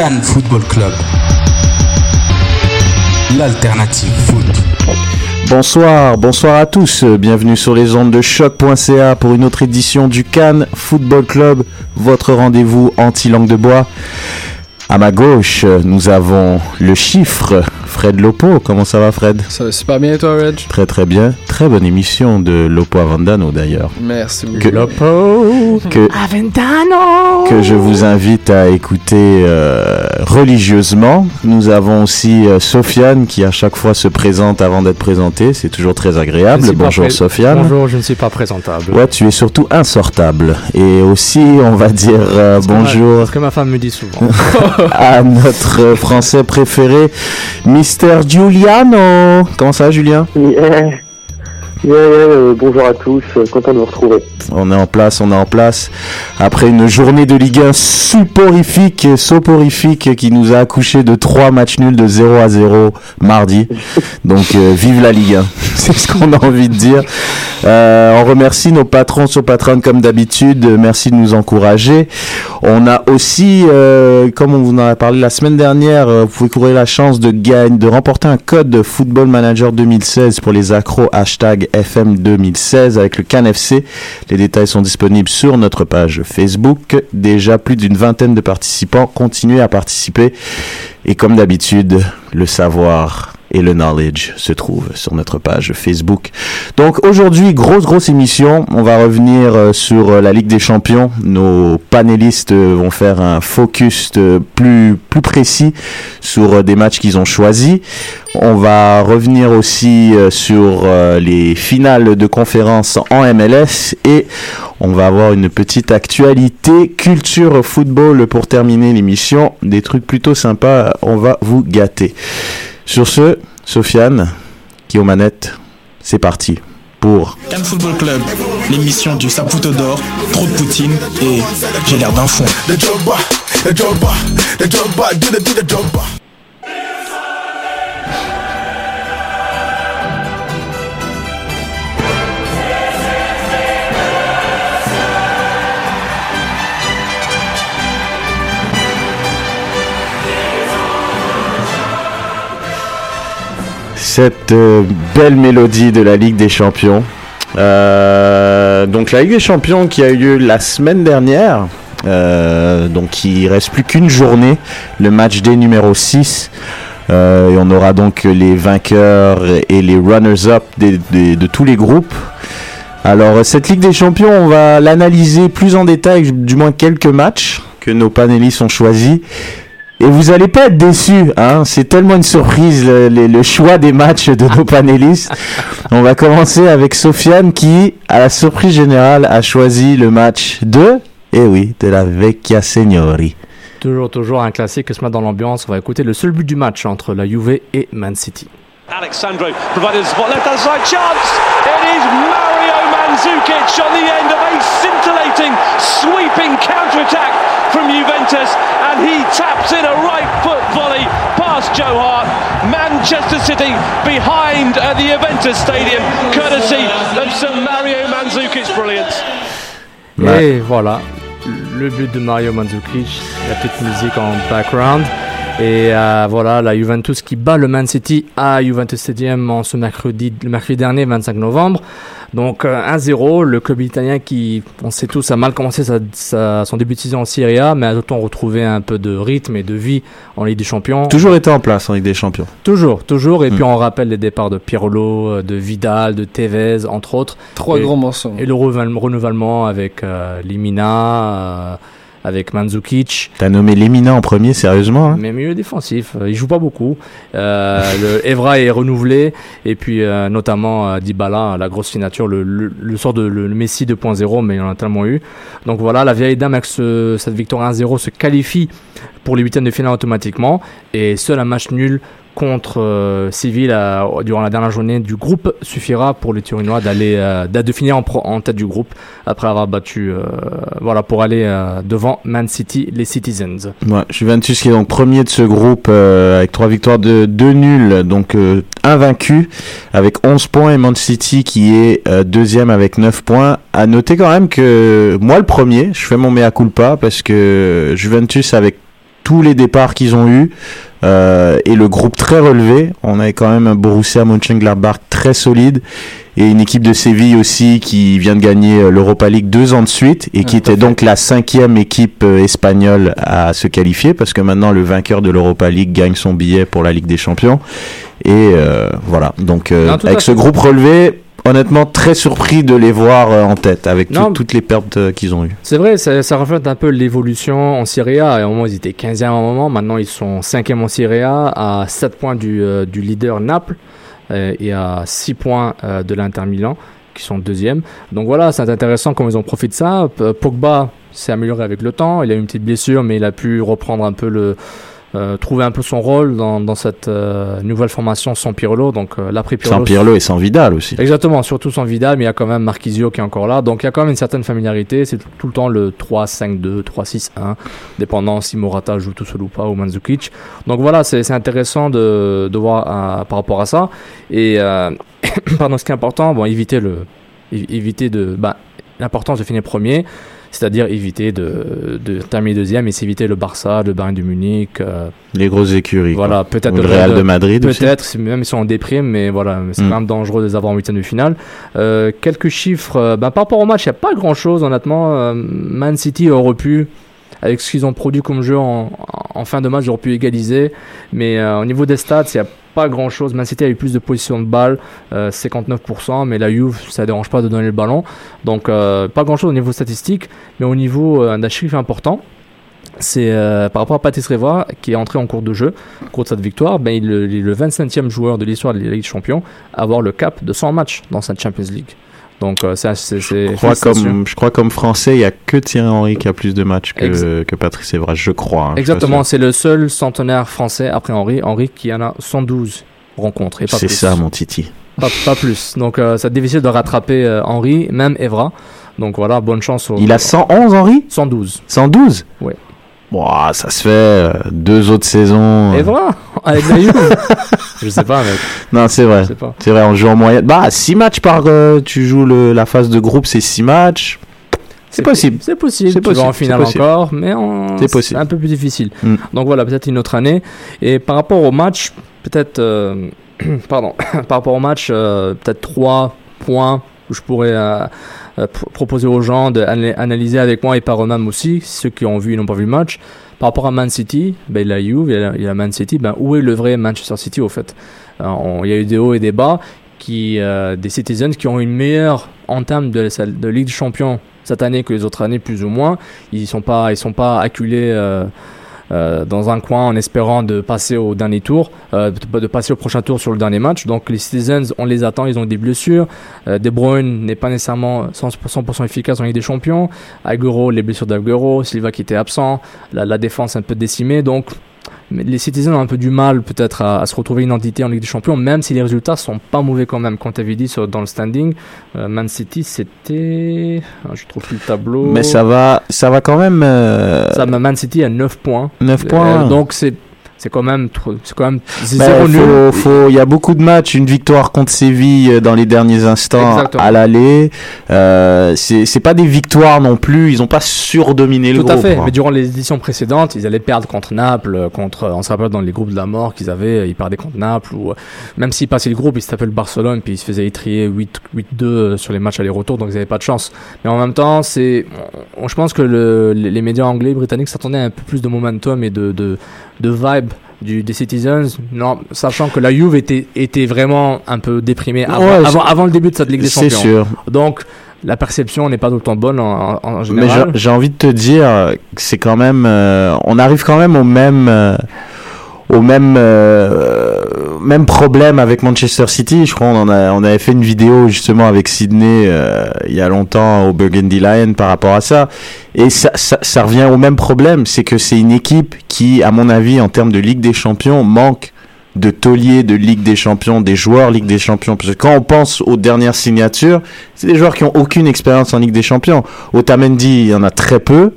Cannes Football Club. L'alternative foot. Bonsoir, bonsoir à tous. Bienvenue sur les ondes de choc.ca pour une autre édition du Cannes Football Club, votre rendez-vous anti-langue de bois. À ma gauche, nous avons le chiffre Fred Lopo. Comment ça va, Fred? Ça va super bien, et toi, Reg? Très, très bien. Très bonne émission de Lopo Avendano, d'ailleurs. Merci beaucoup. Que, Lopo que, Avendano que je vous invite à écouter euh, religieusement. Nous avons aussi euh, Sofiane qui, à chaque fois, se présente avant d'être présenté. C'est toujours très agréable. Bonjour, Sofiane. Bonjour, je ne suis pas présentable. Ouais, tu es surtout insortable. Et aussi, on va dire euh, bonjour. Ce que ma femme me dit souvent. à notre français préféré, Mister Giuliano. Comment ça, Julien? Yeah, bonjour à tous, content de vous retrouver. On est en place, on est en place. Après une journée de Ligue 1 soporifique, soporifique qui nous a accouché de trois matchs nuls de 0 à 0 mardi. Donc euh, vive la Ligue 1, c'est ce qu'on a envie de dire. Euh, on remercie nos patrons sur Patreon comme d'habitude. Merci de nous encourager. On a aussi, euh, comme on vous en a parlé la semaine dernière, vous pouvez courir la chance de gagner, de remporter un code de Football Manager 2016 pour les accros hashtag FM 2016 avec le CanFC. Les détails sont disponibles sur notre page Facebook. Déjà plus d'une vingtaine de participants. Continuez à participer. Et comme d'habitude, le savoir et le knowledge se trouvent sur notre page Facebook. Donc aujourd'hui, grosse grosse émission. On va revenir sur la Ligue des Champions. Nos panélistes vont faire un focus plus plus précis sur des matchs qu'ils ont choisis. On va revenir aussi sur les finales de conférence en MLS et on va avoir une petite actualité culture football pour terminer l'émission. Des trucs plutôt sympas. On va vous gâter. Sur ce, Sofiane, qui est aux manettes, c'est parti pour Cannes Football Club, l'émission du Saputo d'or, trop de poutine et j'ai l'air d'un fond. Cette euh, belle mélodie de la Ligue des Champions. Euh, donc la Ligue des Champions qui a eu lieu la semaine dernière. Euh, donc il reste plus qu'une journée, le match des numéro 6. et on aura donc les vainqueurs et les runners-up de tous les groupes. Alors cette Ligue des Champions, on va l'analyser plus en détail, du moins quelques matchs que nos panélistes ont choisis. Et vous allez pas être déçus, hein. C'est tellement une surprise le, le- le choix des matchs de nos panélistes. On va commencer avec Sofiane qui, à la surprise générale, a choisi le match de, eh oui, de la Vecchia Signori. Toujours, toujours un classique qui se met dans l'ambiance. On va écouter le seul but du match entre la Juve et Man City. Alexandro provided the spot left hand side chance. It is Mario Mandzukic on the end of a scintillating, sweeping counter attack from Juventus, and he taps in a right foot volley past Joe Hart. Manchester City behind at the Juventus Stadium, courtesy of Sir Mario Mandzukic's brilliance. Et voilà, le but de Mario Mandzukic, la petite musique en background. Et euh, voilà, la Juventus qui bat le Man City à Juventus Stadium en ce mercredi, le mercredi dernier, 25 novembre. Donc euh, 1-0, le club italien qui, on sait tous, a mal commencé sa, sa- son début de saison en Serie A, mais a autant retrouvé un peu de rythme et de vie en Ligue des Champions? Toujours été en place en Ligue des Champions. Toujours, toujours. Et Mm. puis on rappelle les départs de Pirlo, euh, de Vidal, de Tevez, entre autres. Trois Et- grands morceaux. Et le renouvellement- renouvellement avec euh, Limina, euh, avec Mandzukic. T'as nommé Lemina en premier, sérieusement, hein? Mais milieu défensif, euh, il joue pas beaucoup. Euh, le Evra est renouvelé et puis euh, notamment euh, Dybala, la grosse signature, le, le, le sort de le, le Messi 2.0, mais il en a tellement eu. Donc voilà, la vieille dame avec ce- cette victoire 1-0 se qualifie pour les huitièmes de finale automatiquement et seul un match nul contre euh, Séville euh, durant la dernière journée du groupe suffira pour les Turinois d'aller euh, de finir en, tête du groupe après avoir battu euh, voilà pour aller euh, devant Man City les Citizens. Juventus qui est donc premier de ce groupe euh, avec trois victoires de deux nuls, donc invaincu avec 11 points et Man City qui est deuxième avec 9 points. À noter quand même que moi le premier, je fais mon mea culpa parce que Juventus avec tous les départs qu'ils ont eu euh, et le groupe très relevé, on avait quand même un Borussia Mönchengladbach très solide et une équipe de Séville aussi qui vient de gagner euh, l'Europa League deux ans de suite et qui était donc la cinquième équipe euh, espagnole à se qualifier parce que maintenant le vainqueur de l'Europa League gagne son billet pour la Ligue des Champions. Et euh, voilà. Donc euh, Non, avec ce groupe relevé honnêtement très surpris de les voir euh, en tête avec Non. toutes les pertes euh, qu'ils ont eues C'est vrai, ça, ça reflète un peu l'évolution en Serie A. À un moment, ils étaient 15e à un moment. Maintenant, ils sont 5e en Serie A, à 7 points du, euh, du leader Naples euh, et à 6 points euh, de l'Inter Milan, qui sont deuxième. Donc voilà, c'est intéressant comment ils ont profité de ça. Pogba s'est amélioré avec le temps. Il a eu une petite blessure, mais il a pu reprendre un peu le. Euh, trouver un peu son rôle dans, dans cette euh, nouvelle formation sans Pirlo. Donc euh, l'après Pirlo. sans Pirlo et sans Vidal aussi Exactement, surtout sans Vidal, mais il y a quand même Marquisio qui est encore là. Donc il y a quand même une certaine familiarité. C'est tout le temps le 3-5-2, 3-6-1, dépendant si Morata joue tout seul ou pas, ou Mandzukic. Donc voilà, c'est intéressant de, de voir euh, par rapport à ça. Et pardon, ce qui est important, bon, éviter le, éviter de, bah, l'importance de finir premier. C'est-à-dire éviter de, de terminer deuxième et s'éviter le Barça, le Bayern de Munich, euh, les grosses écuries voilà, peut-être le Real de Madrid. Peut-être, même ils sont en déprime, mais voilà, c'est Mm. quand même dangereux de les avoir en huitième de finale. Euh, quelques chiffres, euh, ben, par rapport au match, il n'y a pas grand-chose, honnêtement. Man City aurait pu, avec ce qu'ils ont produit comme jeu en, en fin de match, ils auraient pu égaliser. Mais euh, au niveau des stats, il n'y a pas grand-chose. Man City a eu plus de positions de balle, euh, 59%, mais la Juve, ça ne dérange pas de donner le ballon. Donc, euh, pas grand-chose au niveau statistique, mais au niveau euh, d'un chiffre important, c'est euh, par rapport à Patrice Révois qui est entré en cours de jeu, au cours de cette victoire, ben, il, est le 25e joueur de l'histoire de la Ligue des Champions à avoir le cap de 100 matchs dans cette Champions League. Donc euh, c'est c'est- Je crois, comme, je crois comme français, il n'y a que Thierry Henry qui a plus de matchs que, Ex- que Patrice Evra, je crois. hein, Exactement, c'est le seul centenaire français après Henri. Henri qui en a 112 rencontres C'est ça, mon Titi. Pas, pas plus. Donc euh, c'est difficile de rattraper euh, Henri, même Evra. Donc voilà, bonne chance. Au... Il a 111, Henri 112. 112 Ouais. Ouah, ça se fait euh, deux autres saisons. euh. Evra? Avec la Juve Je sais pas, mec. Non, c'est vrai. C'est vrai, on joue en moyenne. Bah, 6 matchs par. euh, tu joues le, la phase de groupe, c'est 6 matchs. C'est possible. C'est possible. C'est Tu vas possible, en finale encore, mais en- C'est possible. un peu plus difficile. Mm. Donc voilà, peut-être une autre année. Et par rapport au match, peut-être, euh, pardon, par rapport au match, euh, peut-être trois points où je pourrais euh, euh, pr- proposer aux gens d'analyser avec moi et par eux-mêmes aussi, ceux qui ont vu et n'ont pas vu le match. Par rapport à Man City, ben, Juve, il y a, il y a Man City, ben, où est le vrai Manchester City au fait? Il y a eu des hauts et des bas, qui, euh, des Citizens qui ont une meilleure entame de, de Ligue des Champions cette année que les autres années plus ou moins. Ils sont pas, ils sont pas acculés euh, dans un coin en espérant de passer au dernier tour, euh, de, passer au prochain tour sur le dernier match. Donc les Citizens, on les attend, ils ont des blessures. Euh, De Bruyne n'est pas nécessairement 100%, 100% efficace en Ligue des Champions. Agüero, les blessures d'Agüero, Silva qui était absent, la, la défense un peu décimée. Donc les Citizens ont un peu du mal peut-être à, à se retrouver une identité en Ligue des Champions, même si les résultats sont pas mauvais quand même. Comme tu avais dit sur, dans le standing, euh, Man City c'était, ah, je trouve plus le tableau. Mais ça va, ça va quand même. euh, Ça, Man City a 9 points. 9 Euh, points. donc c'est c'est quand même trop- c'est quand même Ben, zéro nul. il y a beaucoup de matchs, une victoire contre Séville euh, dans les derniers instants Exactement. à l'aller. Euh, c'est pas des victoires non plus. Ils ont pas surdominé le Tout groupe. à fait. Mais durant les éditions précédentes, ils allaient perdre contre Naples, euh, contre, on se rappelle dans les groupes de la mort qu'ils avaient, euh, ils perdaient contre Naples, ou même s'ils passaient le groupe, ils se tapaient le Barcelone, puis ils se faisaient étrier 8 8-2 euh, sur les matchs aller-retour, donc ils n'avaient pas de chance. Mais en même temps, c'est, je pense que le, les, médias anglais, britanniques s'attendaient à un peu plus de momentum et de, de, de vibe. Du, des Citizens, non, sachant que la Juve était, était vraiment un peu déprimée avant, Ouais, avant, le début de cette Ligue des Champions. sûr. Donc, la perception n'est pas tout le temps bonne en, en- en Mais général. j'ai- envie de te dire c'est quand même, euh, on arrive quand même au même, euh, au même, euh, même problème avec Manchester City. Je crois on en a, on avait fait une vidéo justement avec Sydney euh, il y a longtemps au Burgundy Lion par rapport à ça. Et ça, ça, ça revient au même problème, c'est que c'est une équipe qui, à mon avis, en termes de Ligue des Champions, manque de tauliers de Ligue des Champions, des joueurs Ligue des Champions. Parce que quand on pense aux dernières signatures, c'est des joueurs qui ont aucune expérience en Ligue des Champions. Otamendi, il y en a très peu.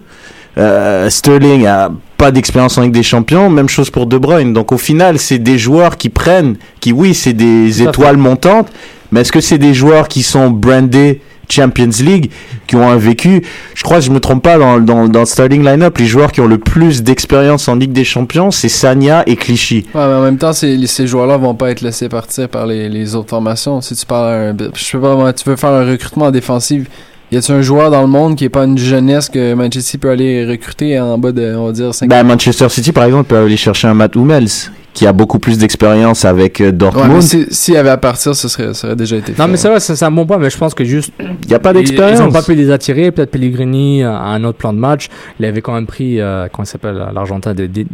Euh, Sterling a pas d'expérience en Ligue des Champions. Même chose pour De Bruyne. Donc au final, c'est des joueurs qui prennent, qui oui, c'est des étoiles montantes, mais est-ce que c'est des joueurs qui sont brandés Champions League, qui ont un vécu? Je crois, que je me trompe pas, dans, dans, dans le starting line-up, les joueurs qui ont le plus d'expérience en Ligue des Champions, c'est Sanya et Clichy. Ouais, mais en même temps, ces, ces joueurs-là vont pas être laissés partir par les, les autres formations. Si tu parles, un- je sais pas, tu veux faire un recrutement en défensive, y a-tu un joueur dans le monde qui est pas une jeunesse que Manchester peut aller recruter en bas de, on va dire, 5 Ben, Manchester City, par exemple, peut aller chercher un Matt Hummels, qui a beaucoup plus d'expérience avec euh, Ouais, Dortmund. si- s'il y avait à partir, ce serait, ça aurait déjà été fait. Non, mais c'est vrai, c'est un bon point, mais je pense que juste. Il n'y a pas Ils d'expérience. n'ont pas pu les attirer. Peut-être Pellegrini a un autre plan de match. Il avait quand même pris, euh, comment il s'appelle, l'Argentin des, des,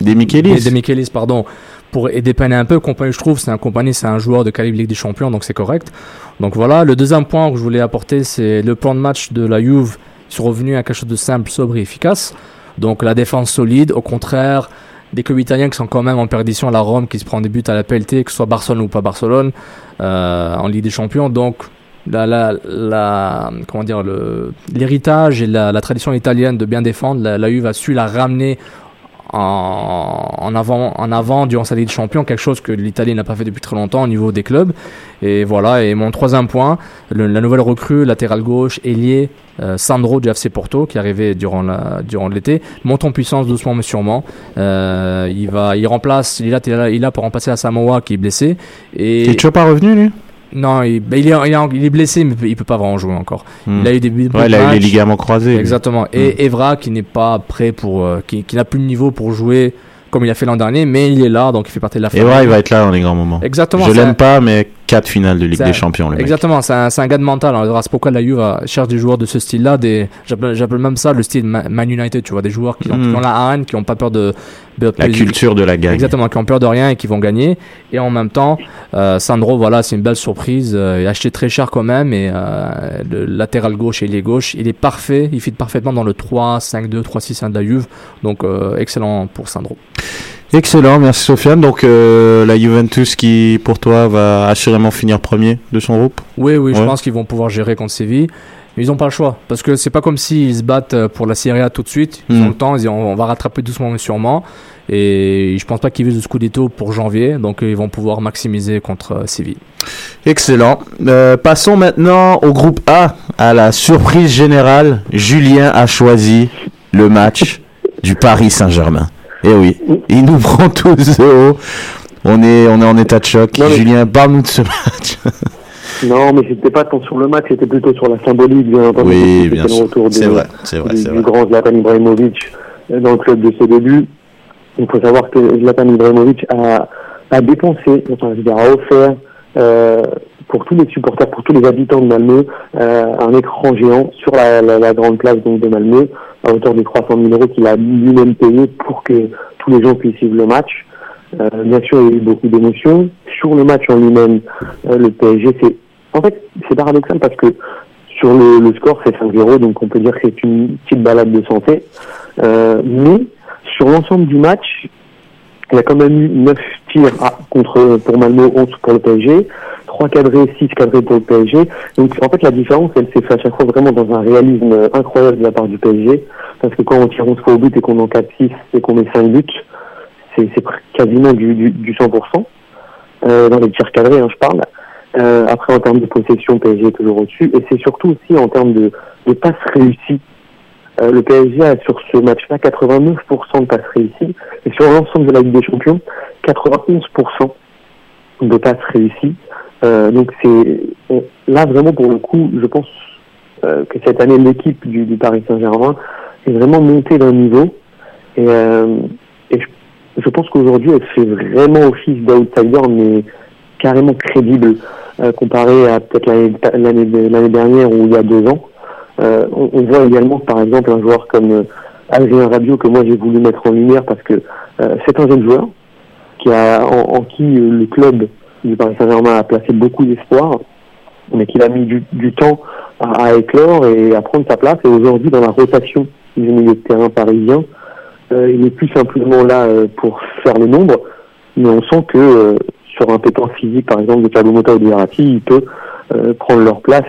Des Michelis. des, des Michelis, pardon, pour dépanner un peu. Compagnie, je trouve, c'est un compagnie, c'est un joueur de calibre Ligue des Champions, donc c'est correct. Donc voilà. Le deuxième point que je voulais apporter, c'est le plan de match de la Juve. Ils sont revenus à quelque chose de simple, sobre et efficace. Donc la défense solide, au contraire des clubs italiens qui sont quand même en perdition, la Rome qui se prend des buts à la PLT, que ce soit Barcelone ou pas Barcelone, euh, en Ligue des Champions. Donc la, la, la comment dire l'héritage et la, la tradition italienne de bien défendre, la, la Juve a su la ramener en, avant en avant durant sa Ligue des Champions, quelque chose que l'Italie n'a pas fait depuis très longtemps au niveau des clubs. Et voilà. Et mon troisième point, la nouvelle recrue latéral gauche, ailier euh, Sandro du FC Porto, qui est arrivé durant la durant l'été, monte en puissance doucement mais sûrement. Euh, il va, il remplace, il est là, là pour remplacer Asamoah qui est blessé. Et Il est toujours pas revenu, lui? Non, il, ben, il, est, il, est, en- il est blessé, mais il peut pas vraiment jouer encore. Hmm. Il a eu des Ouais, il a eu les ligaments croisés. lui. Exactement. Et Evra qui n'est pas prêt pour, euh, qui, qui n'a plus le niveau pour jouer comme il a fait l'an dernier, mais il est là, donc il fait partie de la Et ouais, il va être là dans les grands moments. Exactement. Je l'aime pas, mais 4 finales de Ligue des Champions, le. Exactement, c'est un, un gars de mental. Alors, c'est pourquoi la Juve euh, cherche des joueurs de ce style-là. Des, j'appelle, même ça le style Ma- Man United, tu vois, des joueurs qui ont, qui ont la haine, qui ont pas peur de, de- La culture de la gagne. Exactement, qui ont peur de rien et qui vont gagner. Et en même temps, euh, Sandro, voilà, c'est une belle surprise. Euh, il a acheté très cher quand même. Et euh, le latéral gauche et les gauche, il est parfait. Il fit parfaitement dans le 3-5-2, 3-6-1 de la Juve. Donc, euh, excellent pour Sandro. Excellent, merci Sofiane. Donc euh, la Juventus qui, pour toi, va assurément finir premier de son groupe? Oui, oui, je pense qu'ils vont pouvoir gérer contre Séville. Ils n'ont pas le choix. Parce que c'est pas comme s'ils se battent euh, pour la Serie A tout de suite. Ils ont le temps. Ils on, on va rattraper doucement mais sûrement. Et je pense pas qu'ils visent le Scudetto pour janvier. Donc euh, ils vont pouvoir maximiser contre Séville. Excellent. Euh, passons maintenant au groupe A, à la surprise générale. Julien a choisi le match du Paris Saint-Germain. Et oui, il nous prend tous de haut. On est, on est en état de choc. Non, mais- Julien, parle-nous de ce match. Non, mais c'était pas tant sur le match, c'était plutôt sur la symbolique, bien entendu. Oui, bien sûr. retour C'est vrai, c'est vrai, du, c'est du vrai. grand Zlatan Ibrahimovic dans le club de ses débuts. Il faut savoir que Zlatan Ibrahimovic a, a dépensé, enfin, je veux dire, a offert euh, pour tous les supporters, pour tous les habitants de Malmö, euh, un écran géant sur la, la, la grande place donc, de Malmö, à hauteur de 300 000 euros qu'il a lui-même payé pour que tous les gens puissent suivre le match. Euh, bien sûr, il y a eu beaucoup d'émotions. Sur le match en lui-même, euh, le PSG, c'est en fait c'est paradoxal parce que sur le, le score c'est 5-0, donc on peut dire que c'est une petite balade de santé. Euh, mais sur l'ensemble du match, il y a quand même eu 9 tirs à- contre pour Malmo, 11 pour le PSG, 3 cadrés, 6 cadrés pour le PSG. Donc en fait la différence elle s'est faite à chaque fois vraiment dans un réalisme incroyable de la part du PSG. Parce que quand on tire 11 fois au but et qu'on en 4-6 et qu'on met 5 buts, c'est quasiment du, du, du 100%. Euh, dans les tirs cadrés, hein, je parle. Euh, après, en termes de possession, PSG est toujours au-dessus. Et c'est surtout aussi en termes de, de passes réussies. Euh, le PSG a sur ce match-là 89% de passes réussies. Et sur l'ensemble de la Ligue des Champions, 91% de passes réussies. Euh, donc c'est là vraiment pour le coup, je pense euh, que cette année l'équipe du, Paris Saint-Germain est vraiment montée d'un niveau. Et, euh, je, pense qu'aujourd'hui elle fait vraiment office d'outsider, mais carrément crédible comparé à peut-être l'année l'année dernière ou il y a deux ans. On, voit également par exemple un joueur comme Adrien Rabiot que moi j'ai voulu mettre en lumière parce que c'est un jeune joueur qui a en, qui le club du Paris Saint-Germain a placé beaucoup d'espoir, mais qu'il a mis du, temps à, éclore et à prendre sa place. Et aujourd'hui, dans la rotation du milieu de terrain parisien, euh, il est plus simplement là euh, pour faire le nombre, mais on sent que euh, sur un pétant physique, par exemple, de Motta ou de Verratti, il peut prendre leur place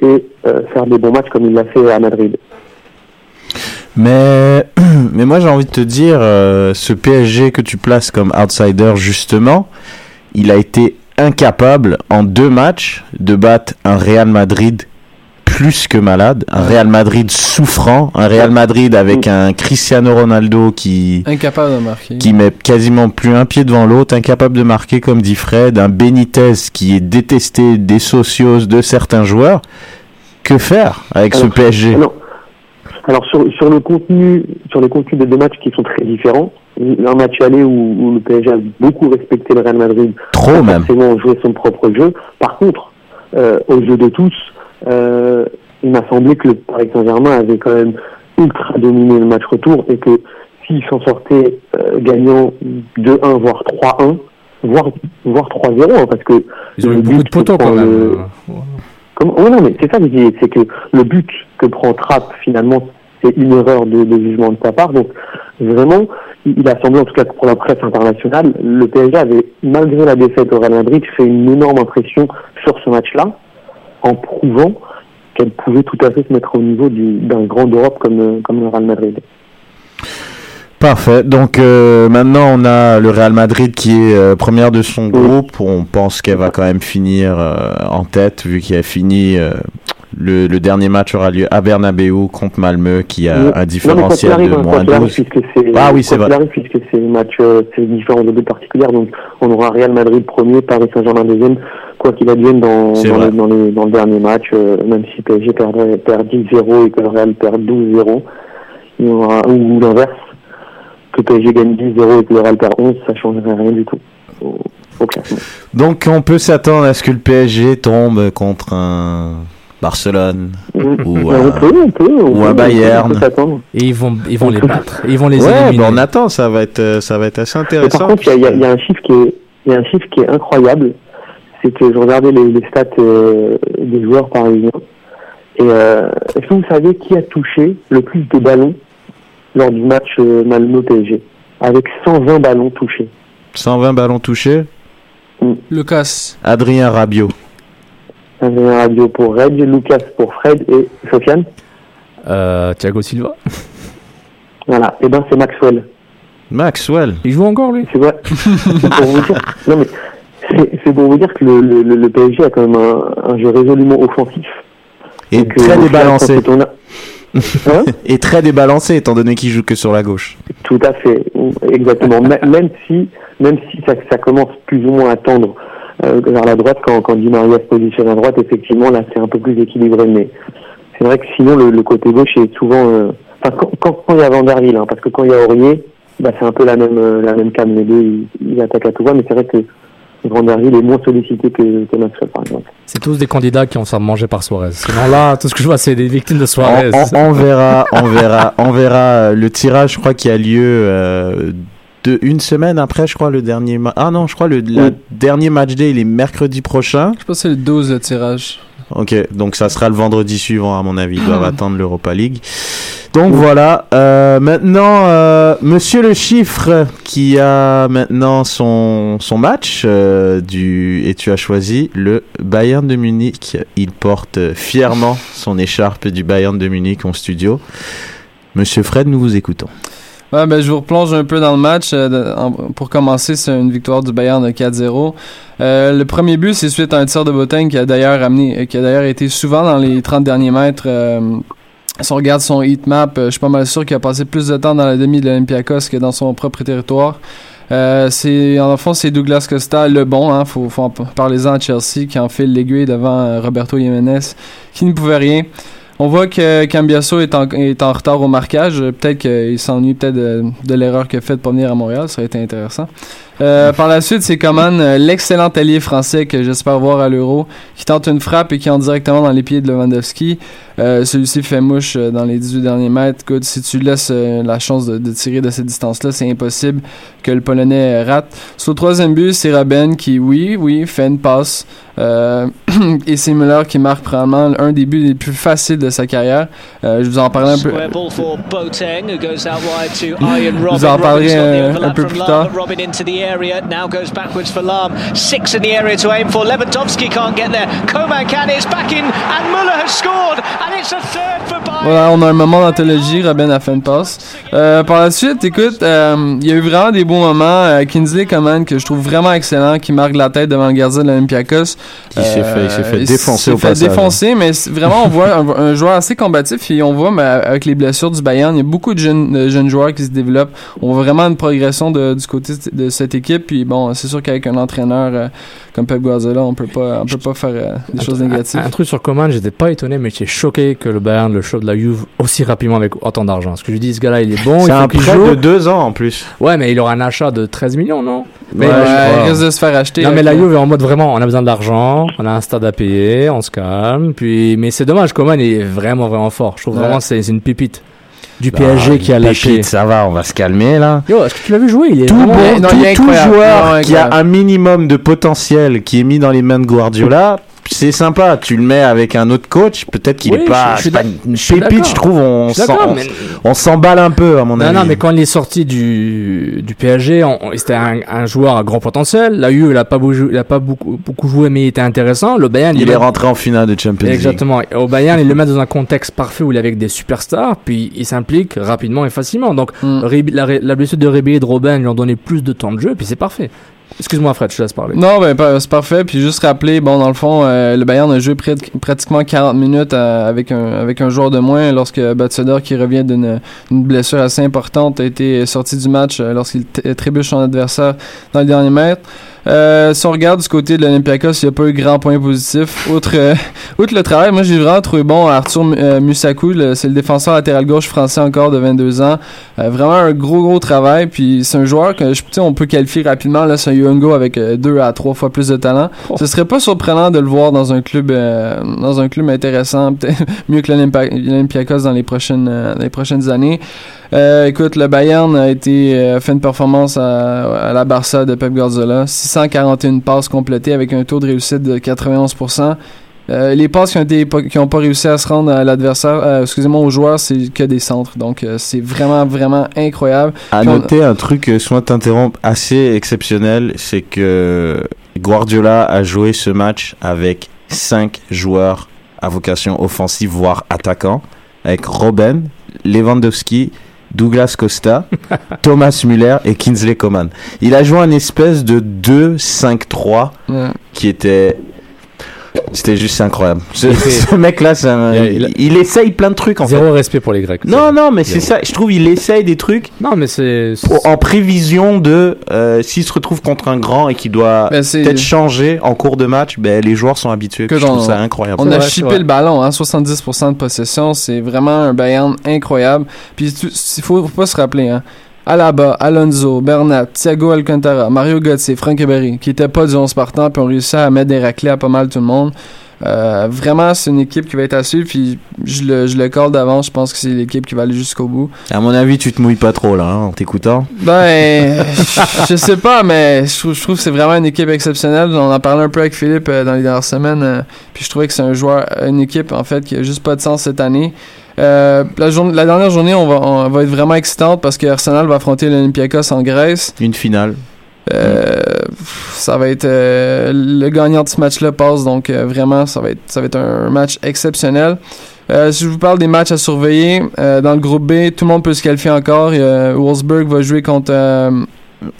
et faire des bons matchs comme il l'a fait à Madrid. Mais, mais moi j'ai envie de te dire, ce PSG que tu places comme outsider justement, il a été incapable en deux matchs de battre un Real Madrid plus que malade, un Real Madrid souffrant, un Real Madrid avec un Cristiano Ronaldo qui Incapable de marquer. qui met quasiment plus un pied devant l'autre, incapable de marquer comme dit Fred, un Benitez qui est détesté des socios de certains joueurs. Que faire avec ce Alors, PSG alors, alors sur, sur le contenu, sur les contenus des deux matchs qui sont très différents, un match aller où, où le PSG a beaucoup respecté le Real Madrid, Trop a même. forcément joué son propre jeu. Par contre, euh, au jeu de tous, euh, il m'a semblé que le Paris Saint-Germain avait quand même ultra dominé le match retour et que s'il s'en sortait euh, gagnant 2-1 voire 3-1, voire voire 3-0 hein, parce que Ils ont eu le beaucoup but de poteaux quand même. le- non, mais c'est ça c'est que le but que prend Trapp, finalement, c'est une erreur de, de jugement de sa part. Donc, vraiment, il il a semblé, en tout cas pour la presse internationale, le PSG avait, malgré la défaite au Real Madrid, fait une énorme impression sur ce match-là, en prouvant qu'elle pouvait tout à fait se mettre au niveau du- d'un grand d'Europe comme, comme le Real Madrid. Parfait. Donc euh, maintenant on a le Real Madrid qui est euh, première de son groupe. On pense qu'elle va quand même finir euh, en tête vu qu'elle a fini le, le dernier match aura lieu à Bernabeu contre Malmö qui a Oui. un Non, différentiel arrive, de quoi moins qu'il arrive, 12. puisque c'est- Ah oui, c'est vrai. arrive, puisque c'est un match, euh, c'est différent de deux particulières, donc on aura Real Madrid premier, Paris Saint-Germain deuxième, quoi qu'il advienne dans, dans, le, dans, les- dans le dernier match, euh, même si PSG perdrait, perd 10-0 et que le Real perd 12-0, il y aura, ou l'inverse, que PSG gagne 10-0 et que le Real perd 11, ça changerait rien du tout au, au classement. Donc on peut s'attendre à ce que le PSG tombe contre un Barcelone ou, on un, peut, on peut, on ou peut, un on Bayern. Et ils vont, ils vont les battre. Ils vont les ouais, éliminer. ben on attend, ça va être, euh, ça va être assez Mais intéressant. par contre, il y a, y y un chiffre qui est, il y a un chiffre qui est incroyable. C'est que je regardais les, les stats euh, des joueurs parisiens. Et euh, est-ce que vous savez qui a touché le plus de ballons lors du match euh, Malmö PSG Avec 120 ballons touchés. 120 ballons touchés. Lucas. Adrien Rabiot. Un radio pour Red, Lucas pour Fred et Sofiane. Euh, Thiago Silva. Voilà. Et ben c'est Maxwell. Maxwell. Il joue encore lui? C'est vrai. C'est pour vous dire. Non mais c'est c'est pour vous dire que le, le, le- le PSG a quand même un, un jeu résolument offensif. Et que, très débalancé. a- Hein? Et très débalancé étant donné qu'il joue que sur la gauche. Tout à fait, exactement. Même si, même si ça, ça commence plus ou moins à tendre euh, vers la droite quand, quand Di Maria se positionne à droite, effectivement, là, c'est un peu plus équilibré. Mais c'est vrai que sinon, le, le côté gauche est souvent. euh, Enfin, quand, quand, quand il y a Vanderville, hein, parce que quand il y a Aurier, bah, c'est un peu la même, euh, la même cam. Les deux, ils, ils attaquent à tout va. Mais c'est vrai que Van der Hill est moins sollicité que, que Maxwell, par exemple. C'est tous des candidats qui ont ça mangé par Suarez. Sinon là, tout ce que je vois, c'est des victimes de Suarez. On, on- on verra, on verra, on verra. Le tirage, je crois, qui a lieu euh, de une semaine après, je crois, le dernier. ma- Ah non, je crois le la dernier match day, il est mercredi prochain. Je pense que c'est le 12 le tirage. Ok, donc ça sera le vendredi suivant, à mon avis. Ils doivent attendre l'Europa League. Donc voilà. euh, maintenant, euh, Monsieur le Chiffre, qui a maintenant son, son match euh, du et tu as choisi le Bayern de Munich. Il porte fièrement son écharpe du Bayern de Munich en studio. Monsieur Fred, nous vous écoutons. Ben, je vous replonge un peu dans le match. Euh, en- pour commencer, c'est une victoire du Bayern de 4-0. Euh, le premier but, c'est suite à un tir de Boateng qui a d'ailleurs amené, euh, qui a d'ailleurs été souvent dans les 30 derniers mètres. Si on regarde son heat map, je suis pas mal sûr qu'il a passé plus de temps dans la demi de l'Olympiakos que dans son propre territoire. C'est en fond c'est Douglas Costa le bon hein, faut, faut en p- parler-en à Chelsea qui enfile l'aiguille devant Roberto Jiménez qui ne pouvait rien. On voit que Cambiasso est en, retard au marquage. Peut-être qu'il s'ennuie peut-être de, de l'erreur qu'il a faite pour venir à Montréal. Ça aurait été intéressant. Euh, par la suite, c'est Coman, euh, l'excellent allié français que j'espère voir à l'Euro, qui tente une frappe et qui entre directement dans les pieds de Lewandowski. Euh, Celui-ci fait mouche euh, dans les 18 derniers mètres. Écoute, si tu laisses euh, la chance de, de tirer de cette distance-là, c'est impossible que le Polonais rate. Sur le troisième but, c'est Robben qui, oui, oui, fait une passe. Et c'est Müller qui marque probablement un des buts les plus faciles de sa carrière. Je vous en parlais un peu. Ian Vous en euh, overlap un peu plus tard. but Robin into the area, now goes backwards for Lahm. Six in the area to aim for. Lewandowski can't get there. Coman can, it's back in, and Muller has scored, Voilà, on a un moment d'anthologie. Robin a fait une passe. Euh, par la suite, écoute, euh, il y a eu vraiment des bons moments. Euh, Kinsley Coman, que je trouve vraiment excellent, qui marque la tête devant le gardien de l'Olympiakos. Qui s'est fait- il s'est fait il défoncer s'est au fait passage. défoncer, mais vraiment, on voit un, un joueur assez combatif. Et on voit, mais avec les blessures du Bayern, il y a beaucoup de jeunes, de jeunes joueurs qui se développent. On voit vraiment une progression de- du côté de cette équipe. Puis bon, c'est sûr qu'avec un entraîneur euh, comme Pep Guardiola, on peut pas, on peut pas faire euh, des choses négatives. Un, un truc sur Coman, j'étais pas étonné, mais j'étais choqué que le Bayern le chope de la Juve aussi rapidement avec autant d'argent. Ce que je dis, ce gars-là, il est bon, C'est un prêt joue. de deux ans en plus. Ouais, mais il aura un achat de 13 millions, non? Mais, Ouais, je il risque de se faire acheter. Non, mais la euh, Juve est en mode vraiment, on a besoin d'argent, on a un stade à payer, on se calme. Puis, mais c'est dommage, Coman est vraiment, vraiment fort. Je trouve Ouais. vraiment que c'est c'est une pépite du Bah, PSG qui a lâché. pépite, ça va, on va se calmer là. Yo, est-ce que tu l'as vu jouer? Il est Tout, bon, non, tout, il est tout joueur Non, qui a un minimum de potentiel qui est mis dans les mains de Guardiola, c'est sympa. Tu le mets avec un autre coach, peut-être qu'il Oui, est pas, je- je pas une pépite, je trouve. On Je suis s'en- d'accord, on- mais- on s'emballe un peu à mon Non, avis. non, mais quand il est sorti du, du PSG, on- on- c'était un, un joueur à grand potentiel. La Juve, il a pas, beaucoup, il a pas beaucoup, beaucoup joué, mais il était intéressant. Le Bayern, il est met- rentré en finale de Champions League. Exactement. Et Au Bayern, il le met dans un contexte parfait où il est avec des superstars, puis il s'implique rapidement et facilement. Donc, Mm. Ribi- la, la blessure de Ribéry et de Robben lui ont donné plus de temps de jeu, puis c'est parfait. Excuse-moi, Fred, je te laisse parler. Non, ben c'est parfait. Puis juste rappeler, bon, dans le fond, euh, le Bayern a joué pratiquement 40 minutes euh, avec un avec un joueur de moins lorsque Batsuder, qui revient d'une blessure assez importante, a été sorti du match euh, lorsqu'il trébuche son adversaire dans les derniers mètres. Euh, si on regarde du côté de l'Olympiakos, il n'y a pas eu grand point positif. Outre, euh, outre le travail, moi j'ai vraiment trouvé bon Arthur euh, Musaku, c'est le défenseur latéral gauche français encore de 22 ans. Euh, vraiment un gros gros travail. Puis c'est un joueur que je, on peut qualifier rapidement. Là, c'est un Youngo avec euh, deux à trois fois plus de talent. Ce serait pas surprenant de le voir dans un club dans un club intéressant, peut-être mieux que l'Olympiakos dans les prochaines les prochaines années. Écoute, le Bayern a été fait une performance à, à la Barça de Pep Guardiola, 641 passes complétées avec un taux de réussite de 91%. Euh, les passes qui ont été pas- qui ont pas réussi à se rendre à l'adversaire, euh, excusez-moi aux joueurs, c'est que des centres. Donc euh, c'est vraiment vraiment incroyable. À Puis on- noter un truc, soit t'interrompre, assez exceptionnel, c'est que Guardiola a joué ce match avec cinq joueurs à vocation offensive, voire attaquant, avec Robben, Lewandowski, Douglas Costa, Thomas Müller et Kinsley Coman. Il a joué un espèce de 2-5-3 Ouais. qui était... C'était juste incroyable. Ce, mec-là, un- Il essaye plein de trucs en fait. Zéro respect pour les Grecs. Non, non, mais c'est ça. Je trouve il essaye des trucs Non, mais c'est. en prévision de euh, s'il se retrouve contre un grand et qu'il doit Ben, peut-être changer en cours de match, ben, les joueurs sont habitués. Que je trouve ça incroyable. On a vrai, chippé le ballon, hein, 70% de possession, c'est vraiment un Bayern incroyable. Puis il faut, faut pas se rappeler, hein. Alaba, Alonso, Bernat, Thiago Alcantara, Mario Götze, Franck Ribéry, qui étaient pas du 11 partant, puis ont réussi à mettre des raclés à pas mal tout le monde. Euh, vraiment, c'est une équipe qui va être à suivre, puis je le, je le call d'avance, je pense que c'est l'équipe qui va aller jusqu'au bout. À mon avis, tu te mouilles pas trop là, hein, en t'écoutant. Ben, je sais pas, mais je trouve, je trouve que c'est vraiment une équipe exceptionnelle. On en parlait un peu avec Philippe euh, dans les dernières semaines, euh, puis je trouvais que c'est un joueur, une équipe en fait qui a juste pas de sens cette année. Euh, la, la dernière journée, on va, on va être vraiment excitante parce que Arsenal va affronter l'Olympiakos en Grèce. Une finale. Euh, ça va être euh, le gagnant de ce match-là passe donc vraiment ça va être ça va être un match exceptionnel. Si je vous parle des matchs à surveiller dans le groupe B, tout le monde peut se qualifier encore. Wolfsburg va jouer contre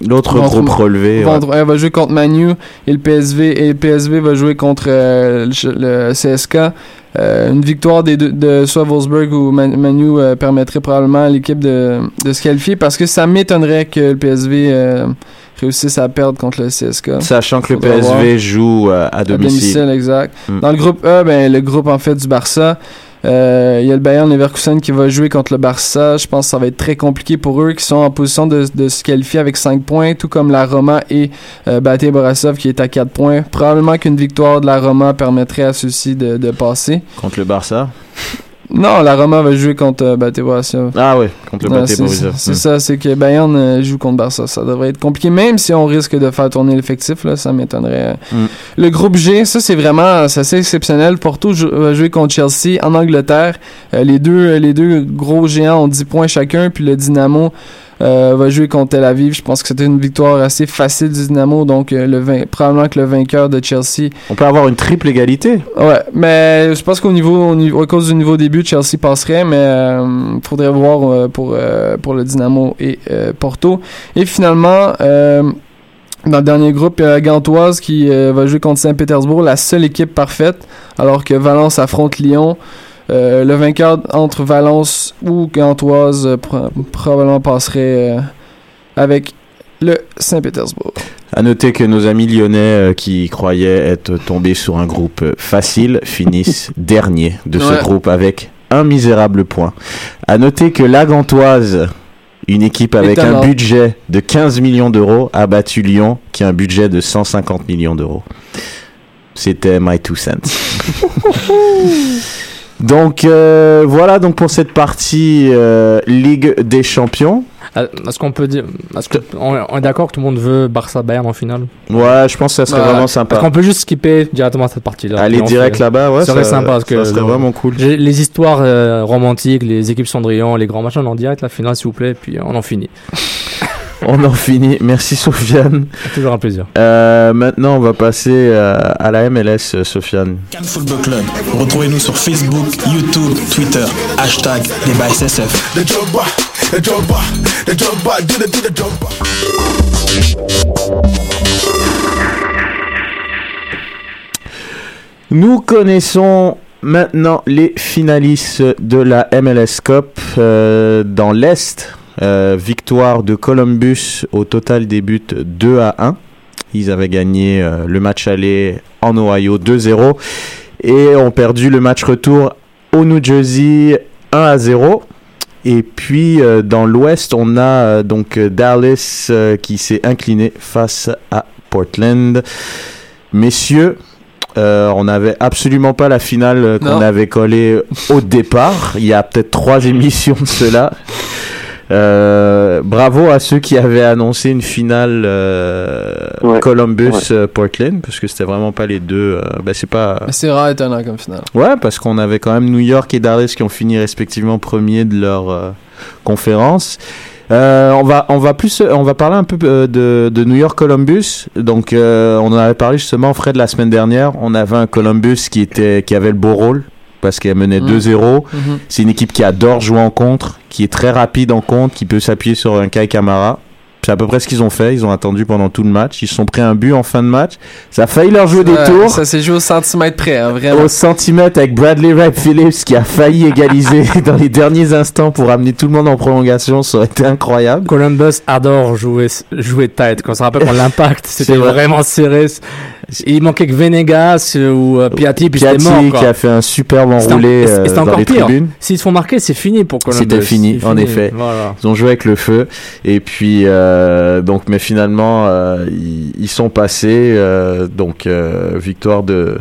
L'autre groupe relevé. contre- ouais, va jouer contre Manu et le PSV et le PSV va jouer contre euh, le, le CSK. Euh, une victoire des deux, de soit Wolfsburg ou Man- Manu euh, permettrait probablement à l'équipe de, de se qualifier parce que ça m'étonnerait que le PSV réussisse à perdre contre le CSK. Sachant que le PSV voir. joue euh, à À domicile. domicile, exact. Mm. Dans le groupe E, ben, le groupe en fait du Barça, euh, il y a le Bayern Leverkusen qui va jouer contre le Barça. Je pense que ça va être très compliqué pour eux qui sont en position de, se qualifier avec 5 points, tout comme la Roma et euh, Bate Borisov qui est à 4 points. Probablement qu'une victoire de la Roma permettrait à ceux-ci de passer. Contre le Barça? Non, la Roma va jouer contre euh, Bate. Ah ouais, contre le Bate c'est- Hmm. ça, c'est que Bayern euh, joue contre Barça. Ça devrait être compliqué, même si on risque de faire tourner l'effectif, là, ça m'étonnerait. Mm. Le groupe G, ça c'est vraiment c'est assez exceptionnel. Porto va jouer contre Chelsea en Angleterre. Euh, les, deux, les deux gros géants ont 10 points chacun, puis le Dynamo va jouer contre Tel Aviv. Je pense que c'était une victoire assez facile du Dynamo, donc euh, le vain- probablement que le vainqueur de Chelsea On peut avoir une triple égalité. Ouais, mais je pense qu'au niveau, au niveau- à cause du niveau début, Chelsea passerait, mais euh, faudrait voir euh, pour, euh, pour le Dynamo et euh, Porto. Et finalement, euh, dans le dernier groupe, il y a la Gantoise qui euh, va jouer contre Saint-Pétersbourg, la seule équipe parfaite, alors que Valence affronte Lyon. Euh, le vainqueur entre Valence ou Gantoise euh, pro- probablement passerait euh, avec le Saint-Pétersbourg. À noter que nos amis lyonnais euh, qui croyaient être tombés sur un groupe facile finissent dernier de ce groupe avec un misérable point. À noter que la Gantoise, une équipe avec un budget de 15 millions d'euros, a battu Lyon qui a un budget de 150 millions d'euros. C'était my two cents. donc euh, voilà donc pour cette partie euh, Ligue des Champions. Euh, Est-ce qu'on peut dire. Est-ce que- on, on est d'accord que tout le monde veut Barça-Bayern en finale? Ouais, je pense que ça serait vraiment sympa. Est-ce qu'on peut juste skipper directement cette partie-là Aller direct fait- là-bas, ouais, Ça serait sympa parce que. ça serait le- vraiment cool. Les histoires euh, romantiques, les équipes Cendrillon, les grands machins, on en direct la finale s'il vous plaît, puis on en finit. On en finit. Merci Sofiane. Toujours un plaisir. Euh, maintenant, on va passer euh, à la MLS, euh, Sofiane. Cannes Football Club. Retrouvez-nous sur Facebook, YouTube, Twitter. Hashtag débat SSF. Nous connaissons maintenant les finalistes de la MLS Cup euh, dans l'Est. Euh, victoire de Columbus au total des buts 2 à 1. Ils avaient gagné euh, le match aller en Ohio 2-0 et ont perdu le match retour au New Jersey 1 à 0. Et puis euh, dans l'Ouest, on a donc Dallas qui s'est incliné face à Portland. Messieurs, euh, on n'avait absolument pas la finale qu'on avait collée au départ. Il y a peut-être trois émissions de cela. Euh, bravo à ceux qui avaient annoncé une finale euh, Ouais. Columbus-Portland, parce que c'était vraiment pas les deux. euh, ben, c'est pas. C'est rare étonnant comme finale. Ouais, parce qu'on avait quand même New York et Dallas qui ont fini respectivement premiers de leur euh, conférence. Euh, on va on va plus on va parler un peu euh, de, de New York Columbus. Donc euh, on en avait parlé justement Fred la semaine dernière. On avait un Columbus qui était qui avait le beau rôle parce qu'elle menait Mm. 2-0. Mhm. C'est une équipe qui adore jouer en contre, qui est très rapide en contre, qui peut s'appuyer sur un Kai Kamara. C'est à peu près ce qu'ils ont fait. Ils ont attendu pendant tout le match. Ils se sont pris un but en fin de match. Ça a failli leur jouer des Ouais, tours Ça s'est joué au centimètre près, hein, vraiment. au centimètre avec Bradley Wright Phillips qui a failli égaliser dans les derniers instants pour amener tout le monde en prolongation. Ça aurait été incroyable. Columbus adore jouer, jouer tête. Quand on se rappelle l'impact, c'était vrai. vraiment serré. Il manquait que Venegas ou euh, Piatti, puis Piatti mort. qui a fait un superbe enroulé et c'était dans encore les pire. tribunes. S'ils se font marquer, c'est fini pour Columbus. C'était fini, en effet. Voilà. Ils ont joué avec le feu. Et puis, euh, donc, mais finalement, euh, ils, ils sont passés. euh, donc, victoire de,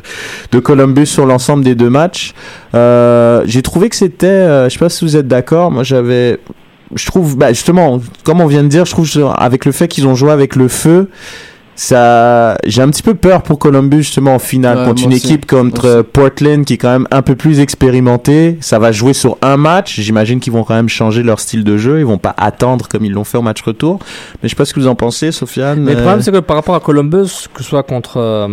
de Columbus sur l'ensemble des deux matchs. J'ai trouvé que c'était, je sais pas si vous êtes d'accord, moi j'avais, je trouve, bah, justement, comme on vient de dire, je trouve avec le fait qu'ils ont joué avec le feu, ça, j'ai un petit peu peur pour Columbus justement en finale Ouais, contre une aussi. équipe contre Portland qui est quand même un peu plus expérimentée. Ça va jouer sur un match. J'imagine qu'ils vont quand même changer leur style de jeu. Ils vont pas attendre comme ils l'ont fait au match retour. Mais je sais pas ce que vous en pensez, Sofiane. Mais le Euh, problème, c'est que par rapport à Columbus, que ce soit contre, euh,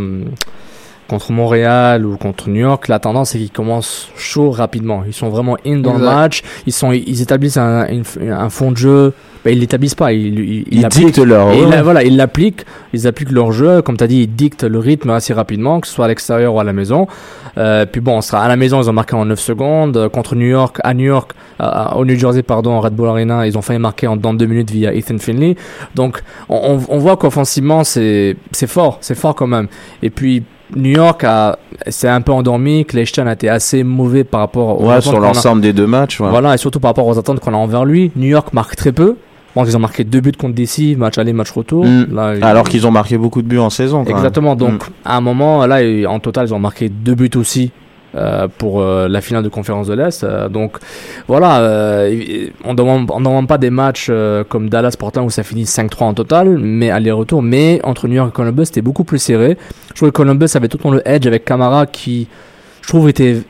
contre Montréal ou contre New York, la tendance c'est qu'ils commencent chaud rapidement. Ils sont vraiment in dans le match. Ils, sont, ils établissent un, fond de jeu. Ben, ils l'établissent pas. Ils, ils, Ils dictent leur- Et ouais. voilà, ils l'appliquent. Ils appliquent leur jeu. Comme tu as dit, ils dictent le rythme assez rapidement, que ce soit à l'extérieur ou à la maison. Euh, puis bon, on sera à la maison, ils ont marqué en 9 secondes. Euh, Contre New York, à New York, au New Jersey, pardon, en Red Bull Arena, ils ont failli marquer en dans deux minutes via Ethan Finley. Donc, on, on- on voit qu'offensivement, c'est c'est fort, c'est fort quand même. Et puis, New York s'est un peu endormi, Clayton a été assez mauvais par rapport aux Ouais, sur l'ensemble des deux matchs. ouais. Voilà, et surtout par rapport aux attentes qu'on a envers lui. New York marque très peu. Bon, ils ont marqué deux buts contre DC, match aller, match retour. Mm. Là, ils- Alors qu'ils ont marqué beaucoup de buts en saison. quand même. Exactement. Donc, Mm. à un moment, là, en total, ils ont marqué deux buts aussi. Euh, pour euh, la finale de conférence de l'Est. Euh, donc voilà, il- on ne demande, on demande pas des matchs comme Dallas Portland où ça finit 5-3 en total, mais aller-retour. Mais entre New York et Columbus, c'était beaucoup plus serré. Je trouve que Columbus avait tout le temps le edge avec Camara qui, je trouve, était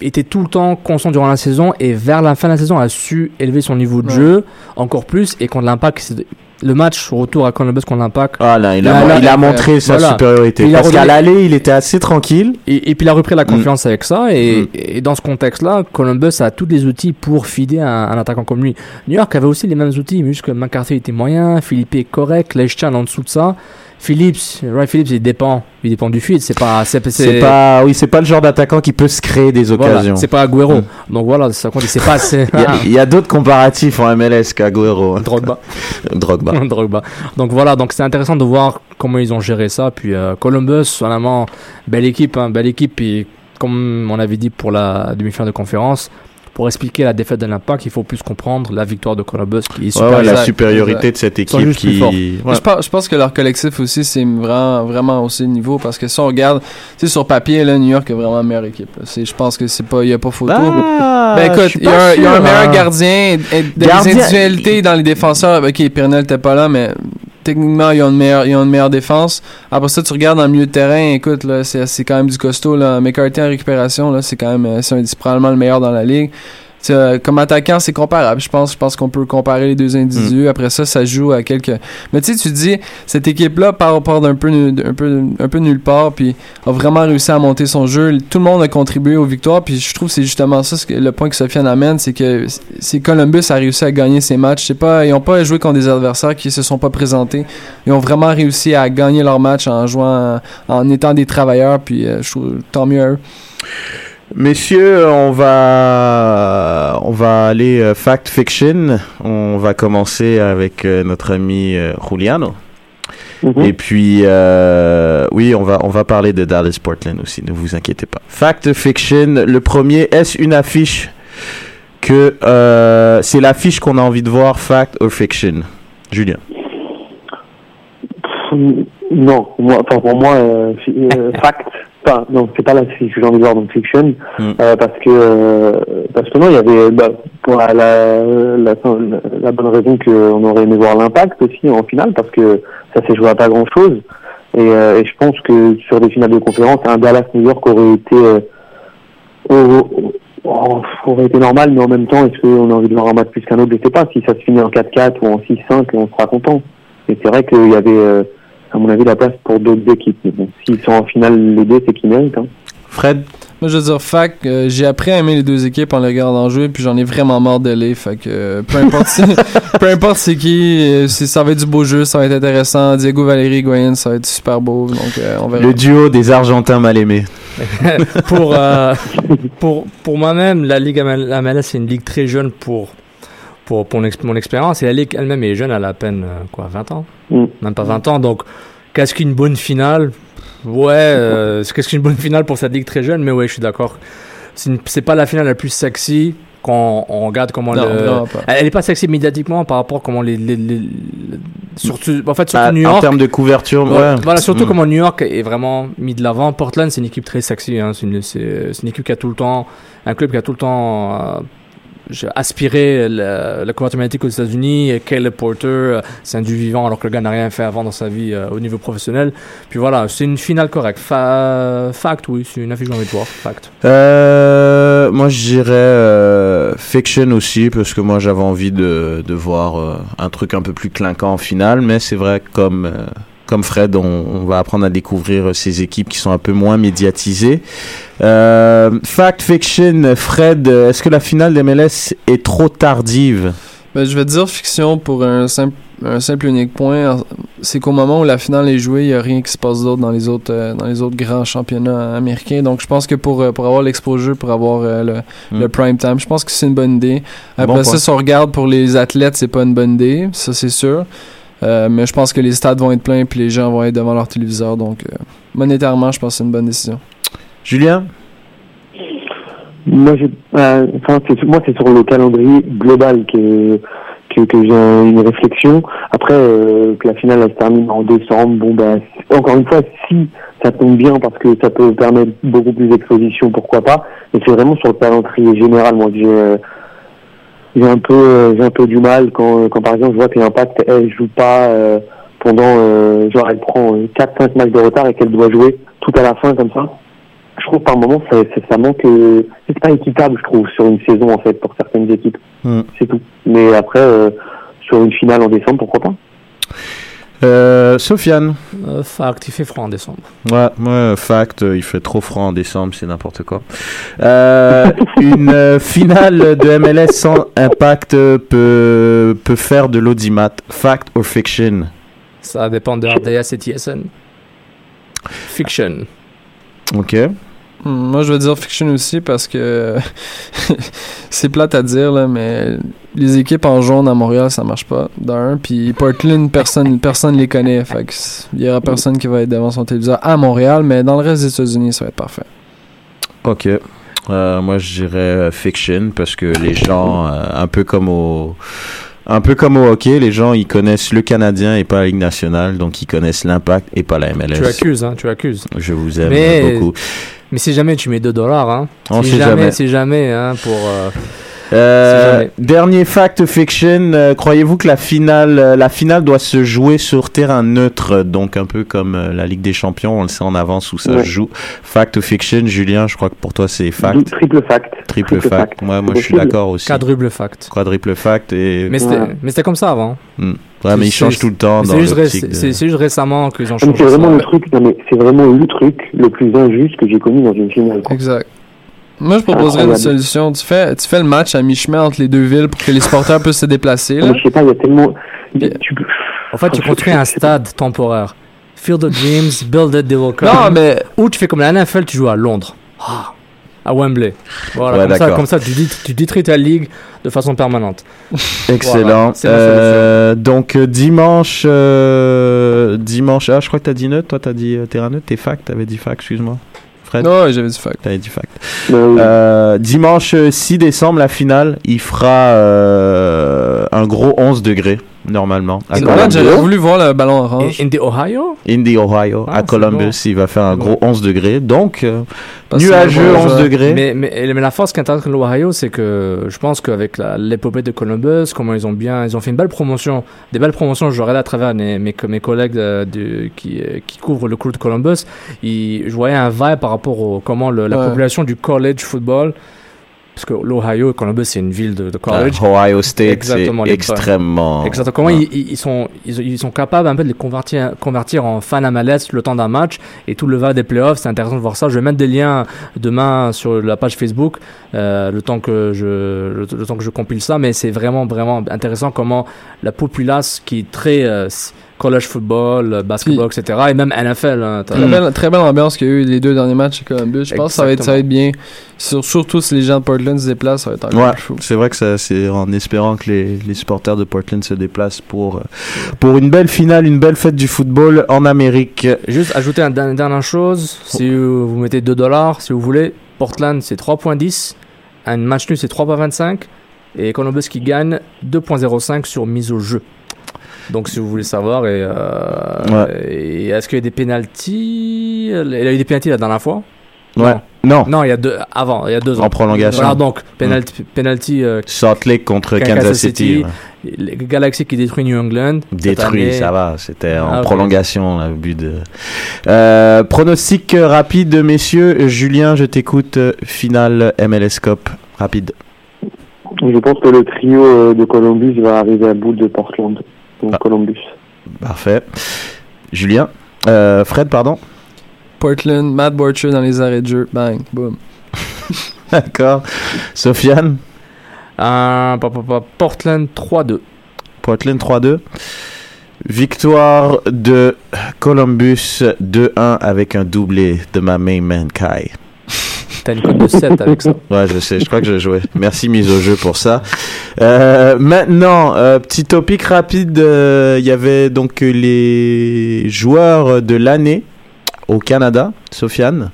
était tout le temps constant durant la saison et vers la fin de la saison a su élever son niveau de Ouais. jeu encore plus et contre l'impact le match retour à Columbus contre l'impact Ah là, il a, Là, là, il a euh, montré sa voilà. supériorité. Parce qu'à l'aller, il était assez tranquille. et, et puis il a repris la Mm. confiance avec ça. Et, et dans ce contexte-là, Columbus a tous les outils pour fider un, un attaquant comme lui. New York avait aussi les mêmes outils, mais juste que McCarthy était moyen, Philippe est correct, Leschan en dessous de ça. Phillips, Ray Phillips, il dépend, il dépend du feed. C'est pas, c'est, pas, oui, c'est pas le genre d'attaquant qui peut se créer des voilà, occasions. c'est pas Agüero. Mm. Donc voilà, ça compte. C'est pas, Il y a, d'autres comparatifs en MLS qu'Aguero. hein. Drogba. Drogba. Drogba. Donc voilà, donc c'est intéressant de voir comment ils ont géré ça. Puis euh, Columbus, vraiment, belle équipe, hein, belle équipe. Et comme on avait dit pour la demi-finale de conférence, pour expliquer la défaite de l'Impact, il faut plus comprendre la victoire de Columbus qui est Ouais, ouais, la Exact, supériorité exact. de cette équipe qui. Ouais. Je, pense, je pense que leur collectif aussi, c'est vraiment, vraiment aussi niveau. Parce que si on regarde, tu sais, sur papier, là, New York est vraiment la meilleure équipe. Je pense que c'est pas, il y a pas photo. Ah, ben écoute, il y, a un- il y a un sûr, meilleur hein. gardien, et des Gardien- individualités dans les défenseurs. Ok, Pernel n'était pas là, mais techniquement, ils ont une meilleure, ils ont une meilleure défense. Après ça, tu regardes dans le milieu de terrain, écoute, là, c'est c'est quand même du costaud. Là. McCarthy en récupération, là, c'est quand même, euh, c'est un- c'est probablement le meilleur dans la ligue. Euh, comme attaquant, c'est comparable. Je pense, je pense qu'on peut comparer les deux individus. Après ça, ça joue à quelques. Mais tu sais, tu dis, cette équipe-là part, part d'un peu, un peu, un peu nulle part, puis a vraiment réussi à monter son jeu. Tout le monde a contribué aux victoires, puis je trouve que c'est justement ça ce que- le point que Sofiane amène, c'est que c'est Columbus a réussi à gagner ses matchs. C'est pas, ils ont pas joué contre des adversaires qui se sont pas présentés. Ils ont vraiment réussi à gagner leur match en jouant, en étant des travailleurs, puis euh, je trouve tant mieux à eux. Messieurs, on va, on va aller euh, fact fiction. On va commencer avec euh, notre ami euh, Juliano. Mhm. Et puis, euh, oui, on va, on va parler de Dallas Portland aussi, ne vous inquiétez pas. Fact fiction, le premier, est-ce une affiche que c'est l'affiche qu'on a envie de voir, fact or fiction? Julien. Non, moi, enfin pour moi, fact. Enfin, non, c'est pas la fiche que j'ai envie de voir donc fiction, Mm. euh, parce que euh, parce que non, il y avait bah, pour la, la, la, la bonne raison qu'on aurait aimé voir l'impact aussi en finale, parce que ça s'est joué à pas grand chose. Et, euh, et je pense que sur des finales de conférence, un Dallas New York aurait été au- au- aurait été normal, mais en même temps, est-ce qu'on a envie de voir un match plus qu'un autre? Je sais pas. Si ça se finit en 4-4 ou en 6-5, on sera content. Et c'est vrai qu'il y avait, euh, à mon avis, la place pour d'autres équipes. Mais bon, s'ils sont en finale les deux, c'est qu'ils méritent. Hein. Fred? Moi, je veux dire, fac, euh, j'ai appris à aimer les deux équipes en les regardant jouer, puis j'en ai vraiment marre de les. Fait que euh, peu importe, peu importe c'est qui, euh, c'est- ça va être du beau jeu, ça va être intéressant. Diego Valérie, Goyen, ça va être super beau. Donc, euh, on verra. Le duo des Argentins mal aimés. pour, euh, pour, pour moi-même, la Ligue MLS, c'est une ligue très jeune pour, pour, pour mon, ex- mon expérience. Et la Ligue elle-même est jeune, elle a à peine euh, quoi, 20 ans Mm. Même pas 20 ans. Donc, Qu'est-ce qu'une bonne finale? Ouais, euh, qu'est-ce qu'une bonne finale pour cette ligue très jeune, mais ouais, je suis d'accord. C'est pas la finale la plus sexy quand on regarde comment Non, le. Elle est pas sexy médiatiquement par rapport à comment les. les, les- surtout, en fait, surtout Bah, New en York. termes de couverture, ouais. Voilà, surtout Mm. comment New York est vraiment mis de l'avant. Portland, c'est une équipe très sexy. Hein. C'est une, c'est- c'est une équipe qui a tout le temps. Un club qui a tout le temps. euh, j'ai aspiré la, la couverture aux États-Unis. Caleb Porter, euh, c'est un du vivant alors que le gars n'a rien fait avant dans sa vie euh, au niveau professionnel. Puis voilà, c'est une finale correcte. Fa- fact, oui, c'est une affiche que j'ai envie de voir. Fact. Euh, moi, je dirais Fiction aussi, parce que moi, j'avais envie de, de voir un truc un peu plus clinquant en finale, mais c'est vrai comme, comme Fred, on, on va apprendre à découvrir ces équipes qui sont un peu moins médiatisées. Euh, Fact Fiction, Fred, est-ce que la finale des MLS est trop tardive? Ben, je vais dire fiction pour un simple, un simple unique point. C'est qu'au moment où la finale est jouée, il n'y a rien qui se passe d'autre dans les autres euh, dans les autres grands championnats américains. Donc je pense que pour, euh, pour avoir l'exposure, pour avoir euh, le, Mm. le prime time, je pense que c'est une bonne idée. Après Bon ça, point. si on regarde pour les athlètes, c'est pas une bonne idée, ça c'est sûr. Euh, mais je pense que les stades vont être pleins puis les gens vont être devant leur téléviseur. Donc euh, monétairement, je pense que c'est une bonne décision. Julien? Moi, euh, enfin, moi, c'est sur le calendrier global que, que, que j'ai un- une réflexion. Après, euh, que la finale elle se termine en décembre, bon, bah, encore une fois, si ça tombe bien parce que ça peut permettre beaucoup plus d'exposition, pourquoi pas. Mais c'est vraiment sur le calendrier général, moi, que j'ai, euh, j'ai un peu, euh, j'ai un peu du mal quand, quand par exemple, je vois que l'Impact, elle joue pas euh, pendant, euh, genre, elle prend 4-5 matchs de retard et qu'elle doit jouer tout à la fin comme ça. Je trouve par moment ça, ça, ça manque euh, c'est pas équitable je trouve sur une saison en fait pour certaines équipes. Hmm. c'est tout. Mais après euh, sur une finale en décembre pourquoi pas? Euh, Sofiane Euh, fact, il fait froid en décembre. Ouais, ouais, fact, euh, il fait trop froid en décembre, c'est n'importe quoi. Euh, une finale de MLS sans impact peut, peut faire de l'audimat. Fact or fiction? Ça dépend de RDS et TSN. Fiction. Ok. Moi, je vais dire fiction aussi parce que c'est plate à dire, là, mais les équipes en jaune à Montréal, ça marche pas, d'un. Puis Portland, personne personne les connaît. Fait il y aura personne qui va être devant son téléviseur à Montréal, mais dans le reste des États-Unis, ça va être parfait. Ok. Euh, moi, je dirais euh, fiction parce que les gens, euh, un peu comme au. Un peu comme au hockey, les gens ils connaissent le Canadien et pas la Ligue nationale, donc ils connaissent l'impact et pas la MLS. Tu accuses, hein, tu accuses. Je vous aime Mais, beaucoup. Mais si jamais tu mets 2 dollars, hein. Si jamais. si jamais, hein, pour. euh, Euh, dernier fact fiction, euh, croyez-vous que la finale, euh, la finale doit se jouer sur terrain neutre, donc un peu comme euh, la Ligue des Champions, on le sait en avance où ça Ouais. se joue. Fact fiction, Julien, je crois que pour toi c'est fact. Triple fact Triple, triple fact. fact. Ouais, moi C'est je suis d'accord aussi. Quadruple fact. Quadruple fact et. Mais c'était Ouais. comme ça avant. Hmm. Ouais, mais ils C'est- changent tout le temps C'est juste, ré- de- juste récemment qu'ils ont Ah, changé c'est vraiment ça. le truc non mais c'est vraiment le truc le plus injuste que j'ai connu dans une finale quoi. Exact. Moi, je proposerais une solution. Tu fais, tu fais le match à mi-chemin entre les deux villes pour que les supporters puissent se déplacer. Ah, Là. je sais pas il y a tellement tu En fait, tu Je- construis un stade temporaire. Field of Dreams, build it, they will come. Non, mais Ou tu fais comme la NFL, tu joues à Londres. Ah, à Wembley. Voilà, Ouais, comme, ça, d'accord. comme ça, tu, dit- tu détruis ta ligue de façon permanente. Excellent. Voilà, Euh, donc euh, dimanche, euh, dimanche. Ah, je crois que t'as dit neutre. Toi, t'as dit euh, terrain neutre. T'es fact. T'avais dit fact. Excuse-moi. Fred? non, j'avais dit fact. T'avais dit fact. bah oui. Euh, dimanche euh, 6 décembre, la finale, il fera euh, un gros 11 degrés, normalement. À C'est Columbus. j'aurais voulu voir le ballon orange. In, in the Ohio? Indy, Ohio, Ah, à Columbus, bon. il va faire un gros 11 degrés. Donc, euh, nuageux c'est un bon 11 joueur. degrés. mais, mais, mais la force qui est intéressante avec l'Ohio, c'est que je pense qu'avec la- l'épopée de Columbus, comment ils ont bien, ils ont fait une belle promotion, des belles promotions. Je regardais à travers mes, mes, mes collègues euh, de- qui, euh, qui couvrent le cours de Columbus. Ils, je voyais un vibe par rapport au comment le- la Ouais. population du college football, parce que l'Ohio, Columbus, c'est une ville de, de college. Ah, Ohio State, c'est extrêmement. Exactement. Comment Ouais. ils, sont, ils, ils sont capables un peu de les convertir, convertir en fans à malaise le temps d'un match et tout le va des playoffs. C'est intéressant de voir ça. Je vais mettre des liens demain sur la page Facebook euh, le temps que je le, le temps que je compile ça. Mais c'est vraiment vraiment intéressant comment la populace qui est très euh, college football, euh, basketball, etc. Et même NFL. hein, Très belle, très belle ambiance qu'il y a eu les deux derniers matchs à Columbus. Je pense que ça va être, ça va être bien. Sur- surtout si les gens de Portland se déplacent, ça va être encore Ouais, fou. c'est vrai que ça, c'est en espérant que les, les supporters de Portland se déplacent pour, euh, pour une belle finale, une belle fête du football en Amérique. Juste ajouter un- une dernière chose, si vous vous mettez 2 dollars, si vous voulez, Portland c'est 3.10, un match nul c'est 3.25, et Columbus qui gagne 2.05 sur mise au jeu. Donc si vous voulez savoir, et, euh, et est-ce qu'il y a des pénalties? Il y a eu des pénalties la dernière fois? Ouais. Non. Non, il y a deux, avant, il y a deux ans. En prolongation. Voilà, donc, penalty, penalty euh, Salt Lake contre Kansas, City. ouais. les Galaxy qui détruit New England. Détruit, ça va, c'était en Ah, prolongation, là, au but de. Euh, pronostic rapide, messieurs. Julien, je t'écoute. Finale MLS Cup, rapide. Je pense que le trio de Columbus va arriver à bout de Portland. Donc Columbus. Parfait. Julien, Euh, Fred, pardon. Portland, Matt Borcher dans les arrêts de jeu, bang, boom. D'accord. Sofiane. Euh, Portland 3-2. Portland 3-2. Victoire de Columbus 2-1 avec un doublé de ma main man Kai. T'as une cote de 7 avec ça. Ouais, je sais, je crois que j'ai joué. Merci mise au jeu pour ça. Euh, maintenant, euh, petit topic rapide. euh, Il y avait donc les joueurs de l'année au Canada, Sofiane.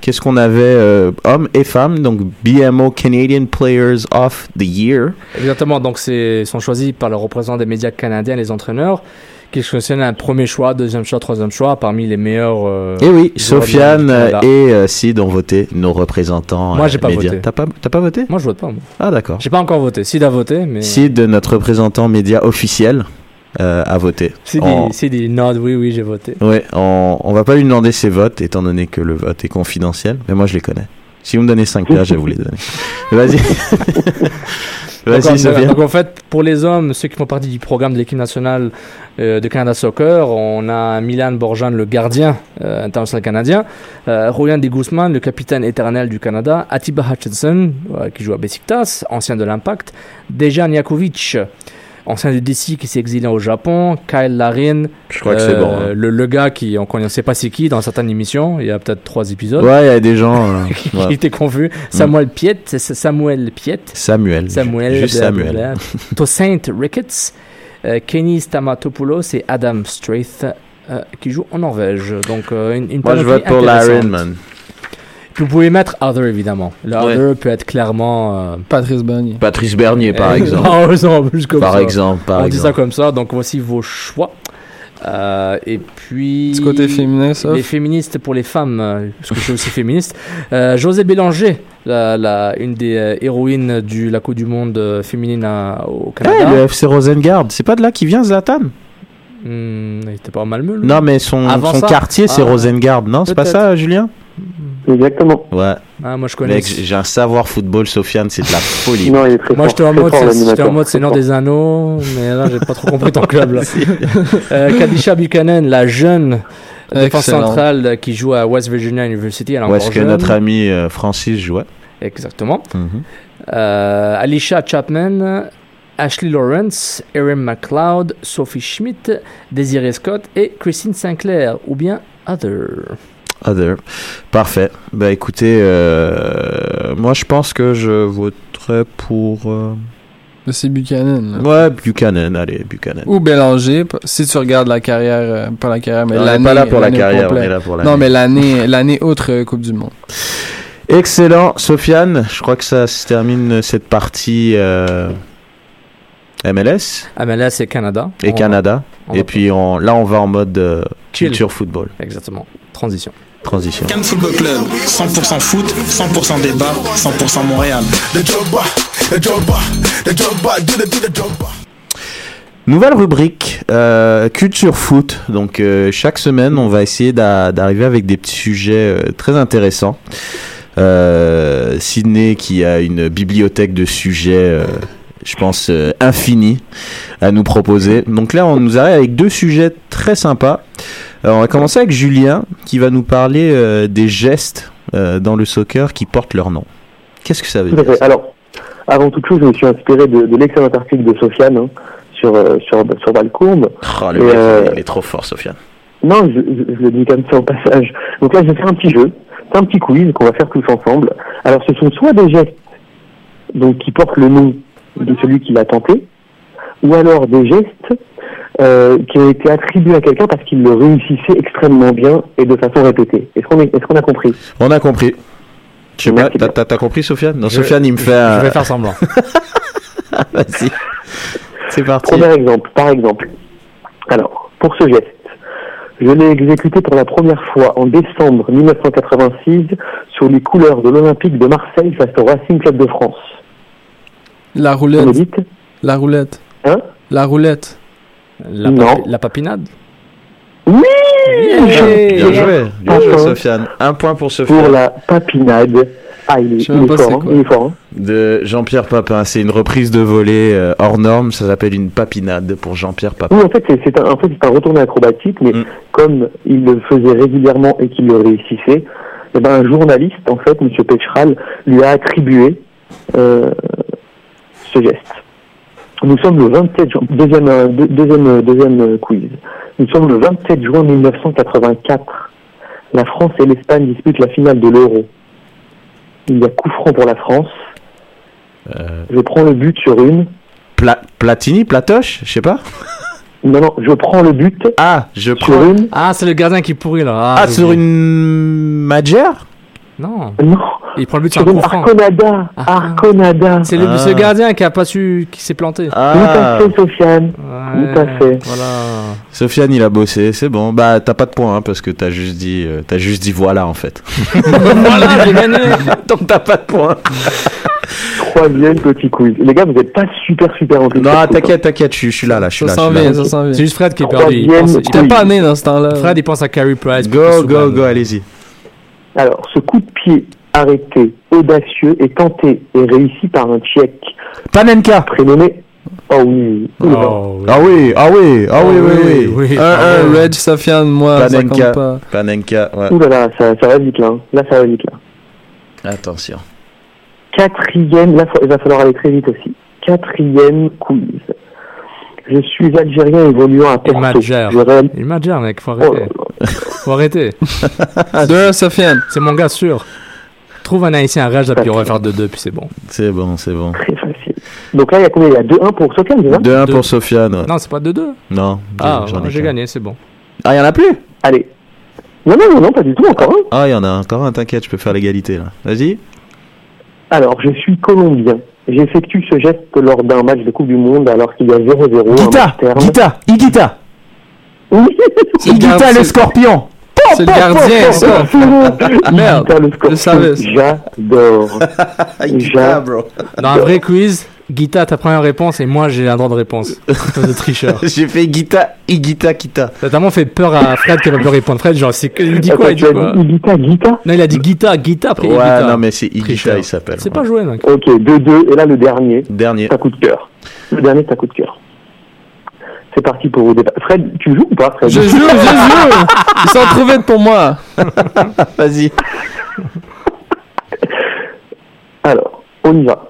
Qu'est-ce qu'on avait, euh, hommes et femmes, donc BMO Canadian Players of the Year. Exactement, donc c'est sont choisis par le représentant des médias canadiens, les entraîneurs, qui sélectionnent un premier choix, deuxième choix, troisième choix parmi les meilleurs. euh, Et Eh oui, joueurs du Sofiane et euh, Sid ont voté nos représentants. Moi, euh, j'ai pas médias. voté. T'as pas, t'as pas voté? Moi, je vote pas. Moi. Ah, d'accord. J'ai pas encore voté. Sid a voté, mais. Sid, notre représentant média officiel, euh, a voté. Sid, On- il nod, oui, oui, j'ai voté. Ouais, on, on va pas lui demander ses votes, étant donné que le vote est confidentiel, mais moi je les connais. Si vous me donnez 5 places, je vais vous les donner. Vas-y. Donc, Sofiane. donc en fait, pour les hommes, ceux qui font partie du programme de l'équipe nationale euh, de Canada Soccer, on a Milan Borjan, le gardien euh, international canadien, euh, Rolian de Guzman, le capitaine éternel du Canada, Atiba Hutchinson, euh, qui joue à Besiktas, ancien de l'Impact, Dejan Jakovic, ancien du DC qui s'est exilé au Japon, Kyle Larin, Je crois que c'est bon, hein. le, le gars qui on ne sait pas c'est qui dans certaines émissions, il y a peut-être trois épisodes. Ouais, il y a des gens. euh, qui ouais. étaient confus. Samuel Piet, c'est Samuel Piet. Samuel. Samuel. Juste de- Samuel. de- Tosaint Ricketts, euh, Kenny Stamatopoulos et Adam Straith euh, qui jouent en Norvège. Donc euh, une, une Moi je vote pour. Larin, man. Vous pouvez mettre Other évidemment. Le Ouais. Other peut être clairement. euh, Patrice Bernier. Patrice Bernier, par exemple. non, non, juste comme Par ça. exemple, par On dit ça exemple. comme ça. Donc voici vos choix. Euh, et puis. Petit côté féminin, ça. Les féministes pour les femmes, euh, parce que je suis aussi féministe. Euh, José Bélanger, la, la- une des euh, héroïnes de la Coupe du Monde euh, féminine à- au Eh, Canada. le FC Rosengard, c'est pas de là qu'il vient Zlatan? Hmm, il était pas mal Malmö. lui. Non, mais son, Avant son ça? quartier c'est Ah, Rosengard, non C'est pas ça, Julien? Exactement. Ouais. Ah, moi je connais. Mec, j'ai un savoir football, Sofiane, c'est de la folie. Non, il est très Moi j'étais en très mode, j'étais en mode Seigneur des Anneaux, mais là j'ai pas trop compris ton club là. euh, Kadisha Buchanan, la jeune défense centrale qui joue à West Virginia University, elle est Où est-ce encore que jeune. notre ami euh, Francis jouait Exactement. Euh, Alicia Chapman, Ashley Lawrence, Erin McLeod, Sophie Schmidt, Desiree Scott et Christine Sinclair, ou bien Other. Other. Parfait. Bah écoutez, euh, moi je pense que je voterai pour. euh, Mais C'est Buchanan. là. Ouais, Buchanan, allez, Buchanan. Ou Bélanger, p- si tu regardes la carrière, euh, pas la carrière, mais On est l'année. pas là pour la l'année carrière, complète. on est là pour l'année. Non, mais l'année, l'année outre euh, Coupe du Monde. Excellent, Sofiane. Je crois que ça se termine cette partie euh, MLS Ah, mais là c'est Canada. et On- Canada. on et puis on, là, on va en mode euh, Chill. culture football. Exactement. Transition. Transition. Cannes Football Club, 100% foot, 100% débat, 100% Montréal. Nouvelle rubrique, euh, culture foot. Donc euh, chaque semaine, on va essayer d'a- d'arriver avec des petits sujets euh, très intéressants. Euh, Sydney qui a une bibliothèque de sujets, euh, je pense, euh, infinie à nous proposer. Donc là, on nous arrive avec deux sujets très sympas. Alors, on va commencer avec Julien qui va nous parler euh, des gestes euh, dans le soccer qui portent leur nom. Qu'est-ce que ça veut dire. Alors, avant toute chose, je me suis inspiré de, de l'excellent article de Sofiane hein, sur, euh, sur, sur Valcourbe. Oh, le Et, mec, il est trop fort, Sofiane. Non, je, je- je le dis comme ça au passage. Donc là, je vais faire un petit jeu. C'est un petit quiz qu'on va faire tous ensemble. Alors, ce sont soit des gestes donc, qui portent le nom de celui qui l'a tenté, ou alors des gestes euh, qui ont été attribués à quelqu'un parce qu'il le réussissait extrêmement bien et de façon répétée. Est-ce qu'on est, est-ce qu'on a compris? On a compris. Sais pas, t'as- compris, Sofiane? Non, Je- Sofiane, il me fait. je un- vais faire semblant. Vas-y. C'est parti. Premier exemple, par exemple. Alors, pour ce geste, je l'ai exécuté pour la première fois en décembre 1986 sur les couleurs de l'Olympique de Marseille face au Racing Club de France. La roulette. La roulette. Hein? La roulette. La, Non. papi- la papinade? Oui Bien joué, bien joué, bien joué, Enfin, Sofiane. Un point pour Sofiane. Pour la papinade. Ah, il est, il fort, hein, quoi. il est fort. hein. De Jean-Pierre Papin. C'est une reprise de volée euh, hors norme. Ça s'appelle une papinade pour Jean-Pierre Papin. Oui, en fait, c'est un, en fait, c'est un retourné acrobatique, mais comme il le faisait régulièrement et qu'il le réussissait, eh ben, un journaliste, en fait, M. Pécheral, lui a attribué euh, ce geste. Nous sommes le 27 juin, deuxième, euh, deux- deuxième, euh, deuxième euh, quiz. Nous sommes le 27 juin 1984. La France et l'Espagne disputent la finale de l'Euro. Il y a coup franc pour la France. Je prends le but sur une. Pla- Platini, Platoche, je sais pas. Non, non, je prends le but. Ah, je prends. une. Ah, c'est le gardien qui pourrit là. Ah, j'ai sur une Magère? Non. Non. Il prend le but sur un coup franc. Arconada. Arconada. C'est le, Ah. le gardien qui a pas su, qui s'est planté. Tout à fait, Sofiane. Ouais, Tout à fait. Voilà. Sofiane, il a bossé, c'est bon. Bah, t'as pas de point hein, parce que t'as juste dit, euh, t'as juste dit voilà en fait. voilà, j'ai gagné. Donc t'as pas de point. Troisième petit quiz. Les gars, vous n'êtes pas super, super en Non, t'inquiète, t'inquiète, je suis- je suis là, là, je suis Ça là. C'est juste Fred qui est perdu. Il pense, il- J'étais pas né dans ce temps-là. Fred, il pense à Carey Price. Go, go, go, allez-y. Alors, ce coup de pied arrêté, audacieux et tenté et réussi par un Tchèque. Panenka. Prénommé. Oh oui. Oh, oui. Ah oui, ah oui, ah oui, oui, oui. oui. Un, un, Reg, Sofiane, moi, Panenka, pas. Panenka, ouais. Ouh là là, ça, ça va vite là. hein. Là, ça va vite là. Attention. Quatrième, là, il va falloir aller très vite aussi. Quatrième quiz. Je suis algérien évoluant à Porto. Il m'adgère, mec. Faut Oh arrêter. là Faut arrêter. Deux, Sofiane. C'est mon gars sûr. Trouve un haïtien à rage, puis on va faire 2-2, puis c'est bon. C'est bon, c'est bon. Très facile. Donc là, il y a combien? Il y a 2-1 pour Sofiane, ça? 2-1 Deux. pour Sofiane. ouais. Non, c'est pas 2-2. Non, Ah, j'en ai j'ai gagné, c'est bon. Ah, y en a plus? Allez. Non, non, non, non, pas du tout, encore un. Ah, y en a encore un, t'inquiète, je peux faire l'égalité là. Vas-y. Alors, je suis colombien. J'effectue ce geste lors d'un match de Coupe du Monde alors qu'il y a 0-0. un Guita. Guita, Iguita. Iguita le scorpion. C'est le gardien, ça. Merde, je savais. J'adore. Bro. Dans un vrai quiz, Guita, ta première réponse et moi j'ai un droit de réponse. De tricheur. J'ai fait Guita, Iguita, Kita. Ça a tellement fait peur à Fred qu'il a pas pu répondre. Fred, genre, c'est que- il dit quoi Attends, Il dit quoi dit Guita, Guita Non, il a dit Guita, Guita, après Ouais, Guita. non, mais c'est Iguita, Tricheur. il s'appelle. C'est ouais. pas joué, mec. Ok, 2-2. Et là, le dernier, Dernier. un coup de cœur. Le dernier, un coup de cœur. C'est parti pour au départ. Fred, tu joues ou pas, Fred Je joue, je joue. Ils sont trop vite pour moi. Vas-y. Alors, on y va.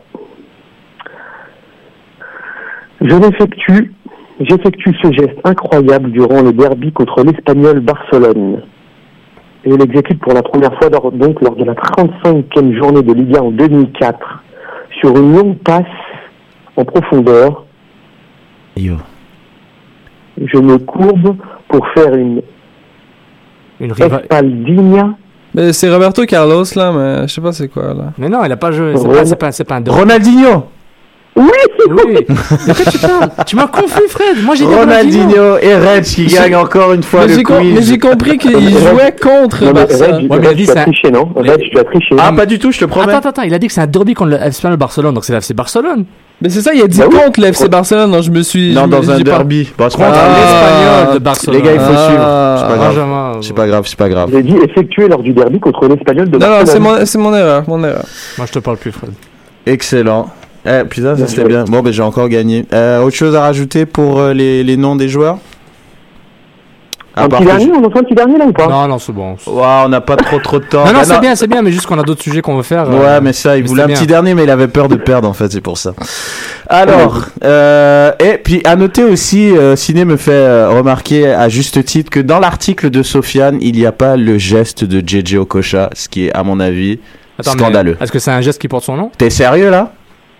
Je l'effectue, j'effectue ce geste incroyable durant le derby contre l'Espagnol Barcelone. Je l'exécute pour la première fois lors, donc lors de la 35e journée de Liga en 2004 sur une longue passe en profondeur. Yo. Je me courbe pour faire une Une riva- espaldinha. Mais c'est Roberto Carlos, là, mais je sais pas c'est quoi, là. Mais non, il a pas joué. C'est Ron- pas, c'est pas, pas un. Ronaldinho. Oui, Oui. De quoi tu parles Tu m'as confus, Fred. Moi j'ai dit Ronaldinho. Et Reg qui gagnent encore une fois Mais le mais j'ai compris qu'il jouait contre Non, mais Barça. Reg, Ouais, mais Reg, il a dit tu as ça- triché, non Reg, tu as triché. Ah, pas du tout, je te promets. Attends, attends, il a dit que c'est un derby contre le FC Barcelone, donc c'est la FC Barcelone. Mais c'est ça, il a dit Bah oui. contre l'FC Barcelone, donc je me suis... Non, dans un pas- derby. Contre pas grave. l'Espagnol de Barcelone. Les gars, il faut Ah. suivre. C'est pas grave. Benjamin, C'est pas grave, c'est pas grave. J'ai dit effectué lors du derby contre l'Espagnol de Non, non, Barcelone. c'est mon, c'est mon erreur, mon erreur. Moi je te parle plus, Fred. Excellent. Eh, putain, ça c'était bien. Bon, ben j'ai encore gagné. Euh, autre chose à rajouter pour euh, les, les noms des joueurs? À Un part petit que dernier, on en fait un petit dernier là ou pas? Non, non, c'est bon. Ouais, on n'a pas trop trop de temps. Non, non, Bah, c'est bien, c'est bien, mais juste qu'on a d'autres sujets qu'on veut faire. Ouais, euh, mais ça, il voulait c'est un petit bien. dernier, mais il avait peur de perdre en fait, c'est pour ça. Alors, euh, et puis à noter aussi, euh, Ciné me fait euh, remarquer à juste titre que dans l'article de Sofiane, il n'y a pas le geste de JJ Okocha, ce qui est à mon avis Attends, mais scandaleux. Est-ce que c'est un geste qui porte son nom? T'es sérieux là?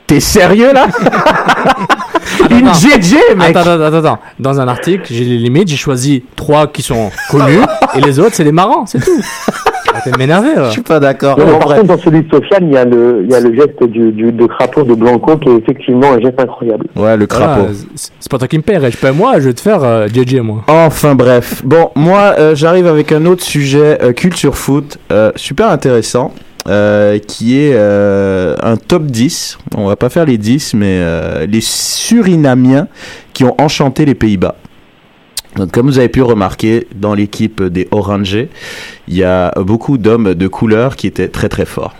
T'es sérieux là? Une JJ, mec Attends, attends, attends, attends. Dans un article, j'ai les limites, j'ai choisi trois qui sont connus et les autres, c'est les marrants, c'est tout. De m'énerver. Je suis pas d'accord. Non, mais En par contre, dans celui de Sofiane, il y a le, il y a le geste du, du, de crapaud de Blanco qui est effectivement un geste incroyable. Ouais, le crapaud. Voilà, c'est- c'est pas toi qui me paierais, je paie moi, je vais te faire euh, JJ moi. Enfin bref. Bon, moi euh, j'arrive avec un autre sujet, euh, culture foot, euh, super intéressant, euh, qui est euh, un top 10. On va pas faire les 10, mais euh, les Surinamiens qui ont enchanté les Pays-Bas. Donc, comme vous avez pu remarquer, dans l'équipe des Orangers, il y a beaucoup d'hommes de couleur qui étaient très très forts.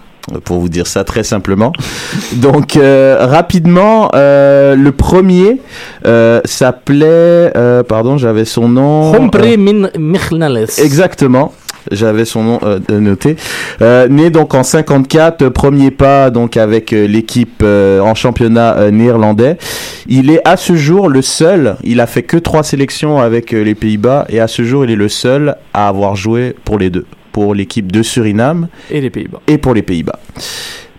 Pour vous dire ça très simplement. Donc euh, rapidement, euh, le premier euh, s'appelait, pardon, j'avais son nom. Exactement. J'avais son nom euh, noté. Euh, né donc en 54, euh, premier pas donc avec euh, l'équipe en championnat néerlandais. Il est à ce jour le seul. Il a fait que trois sélections avec les Pays-Bas et à ce jour il est le seul à avoir joué pour les deux, pour l'équipe de Suriname Et les Pays-Bas. et pour les Pays-Bas.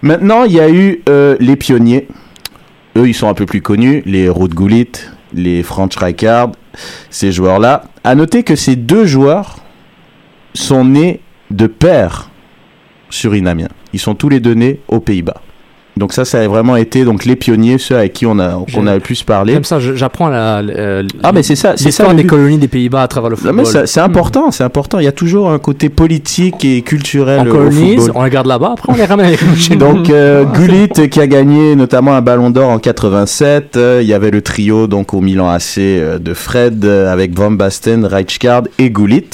Maintenant, il y a eu euh, les pionniers. Eux, ils sont un peu plus connus, les Ruud Gullit, les Franz Rijkaard, ces joueurs-là. À noter que ces deux joueurs sont nés de pères surinamiens. Ils sont tous les deux nés aux Pays-Bas. Donc ça, ça a vraiment été donc les pionniers, ceux avec qui on a qu'on a le plus parlé. Comme ça, j'apprends la, la- Ah, mais c'est ça, c'est ça, des colonies des Pays-Bas à travers le football. c'est important, c'est important. Il y a toujours un côté politique et culturel On colonise, on les garde là-bas, après on les ramène. Donc euh, Gullit qui a gagné notamment un Ballon d'Or en 87. euh, il y avait le trio donc au Milan AC euh, de Fred euh, avec Van Basten, Rijkaard et Gullit.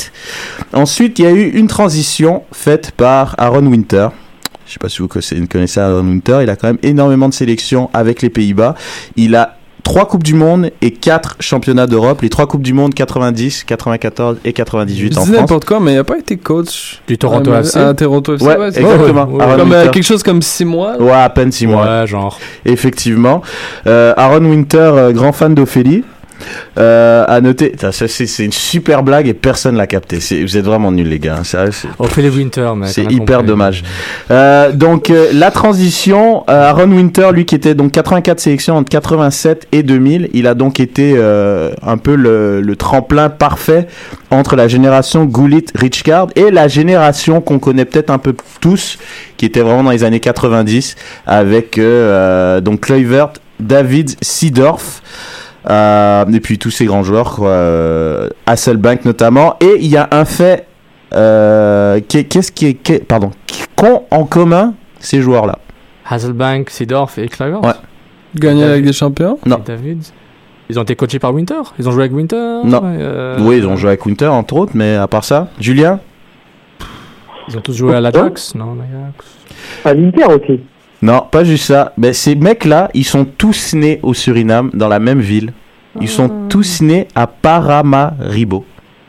Ensuite, il y a eu une transition faite par Aaron Winter. Je sais pas si vous connaissez Aaron Winter. Il a quand même énormément de sélections avec les Pays-Bas. Il a trois coupes du monde et quatre championnats d'Europe. Les trois coupes du monde 90, 94 et 98 Je en dis France. n'importe quoi, mais il n'a pas été coach Du Toronto à, FC. à Toronto FC. Ouais, exactement. Comme euh, quelque chose comme 6 mois. Ouais, à peine six mois. Ouais, genre. Effectivement. Euh, Aaron Winter, euh, grand fan d'Ophélie. Euh, à noter, c'est c'est une super blague et personne l'a capté. C'est- Vous êtes vraiment nuls les gars. Sérieux, c'est- Ophélie Winter, mec. c'est on a hyper compris. dommage. Euh, donc euh, la transition, euh, Aaron Winter, lui qui était donc 84 sélections entre 87 et 2000, il a donc été un peu le, le tremplin parfait entre la génération Gullit, Richcard et la génération qu'on connaît peut-être un peu tous, qui était vraiment dans les années 90 avec donc Kluivert, David Seedorf. Euh, et puis tous ces grands joueurs, quoi, euh, Hasselbank notamment. Et il y a un fait, euh, qu'est-ce qui est, pardon, qu'ont en commun ces joueurs-là? Hasselbank, Seedorf et Kluivert. Ouais. Gagner avec des champions? Non. David. Ils ont été coachés par Winter? Ils ont joué avec Winter? Non. Euh, Oui, ils ont joué avec Winter entre autres, mais à part ça, Julien? Ils ont tous joué à l'Ajax Non, l'Ajax? À l'Inter aussi. Non, pas juste ça. Mais ces mecs-là, ils sont tous nés au Suriname, dans la même ville. Ils sont tous nés à Paramaribo.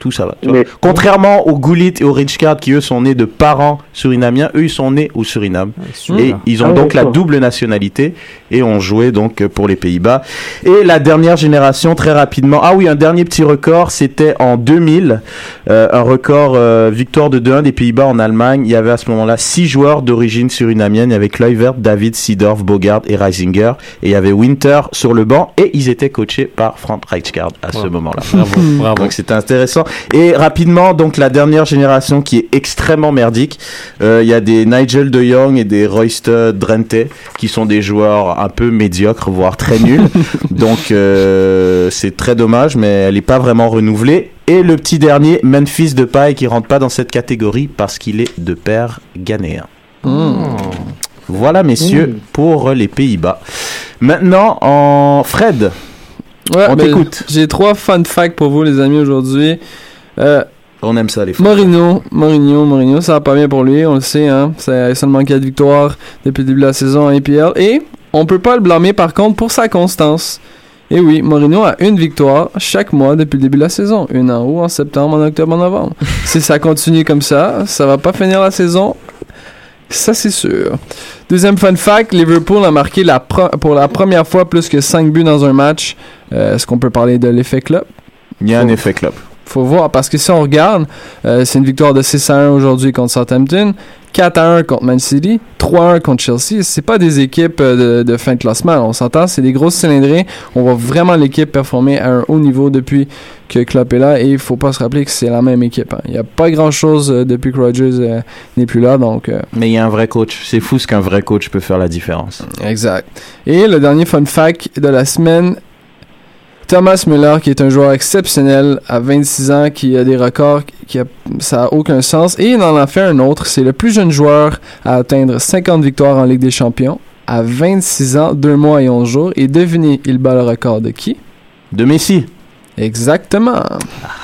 Tout ça va. tu vois. Mais- Contrairement aux Gullit et aux Richcard qui eux sont nés de parents surinamiens, eux ils sont nés au Suriname. Et ils ont Ah, donc la double nationalité et ont joué donc pour les Pays-Bas. Et la dernière génération, très rapidement. Ah oui, un dernier petit record, c'était en 2000, euh, un record euh, victoire de 2-1 des Pays-Bas en Allemagne. Il y avait à ce moment-là six joueurs d'origine surinamienne. Il y avait Kluivert, David, Seedorf, Bogart et Reisinger. Et il y avait Winter sur le banc et ils étaient coachés par Frank Rijkaard à ce moment-là. Bravo, bravo. Donc c'était intéressant. Et rapidement, donc la dernière génération qui est extrêmement merdique, euh, il y a des Nigel de Jong et des Royster Drenthe qui sont des joueurs un peu médiocres, voire très nuls. donc euh, c'est très dommage, mais elle n'est pas vraiment renouvelée. Et le petit dernier, Memphis de Paille, qui rentre pas dans cette catégorie parce qu'il est de père ghanéen. Voilà, messieurs, pour les Pays-Bas. Maintenant, en Fred, Ouais, on mais t'écoute. J'ai trois fun facts pour vous, les amis, aujourd'hui. Euh, On aime ça, les fans. Mourinho, Mourinho, Mourinho, ça va pas bien pour lui, on le sait, hein. C'est seulement 4 victoires depuis le début de la saison en APL. Et on peut pas le blâmer par contre pour sa constance. Et oui, Mourinho a une victoire chaque mois depuis le début de la saison. Une en août, en septembre, en octobre, en novembre. si ça continue comme ça, ça va pas finir la saison. Ça, c'est sûr. Deuxième fun fact, Liverpool a marqué la pour la première fois plus que 5 buts dans un match. Euh, Est-ce qu'on peut parler de l'effet club? Il y a un effet club. Faut voir, parce que si on regarde, euh, c'est une victoire de 6 à 1 aujourd'hui contre Southampton, 4 à 1 contre Man City, 3 à 1 contre Chelsea. C'est pas des équipes euh, de, de fin de classement. On s'entend, c'est des grosses cylindrées. On voit vraiment l'équipe performer à un haut niveau depuis que Klopp est là. Et il faut pas se rappeler que c'est la même équipe. hein. Il n'y a pas grand chose depuis que Rodgers euh, n'est plus là. Donc, euh, Mais il y a un vrai coach. C'est fou ce qu'un vrai coach peut faire la différence. Exact. Et le dernier fun fact de la semaine, Thomas Müller, qui est un joueur exceptionnel à 26 ans, qui a des records, qui a, ça n'a aucun sens. Et il en a fait un autre. C'est le plus jeune joueur à atteindre 50 victoires en Ligue des Champions à 26 ans, 2 mois et 11 jours. Et devinez, il bat le record de qui? De Messi. Exactement.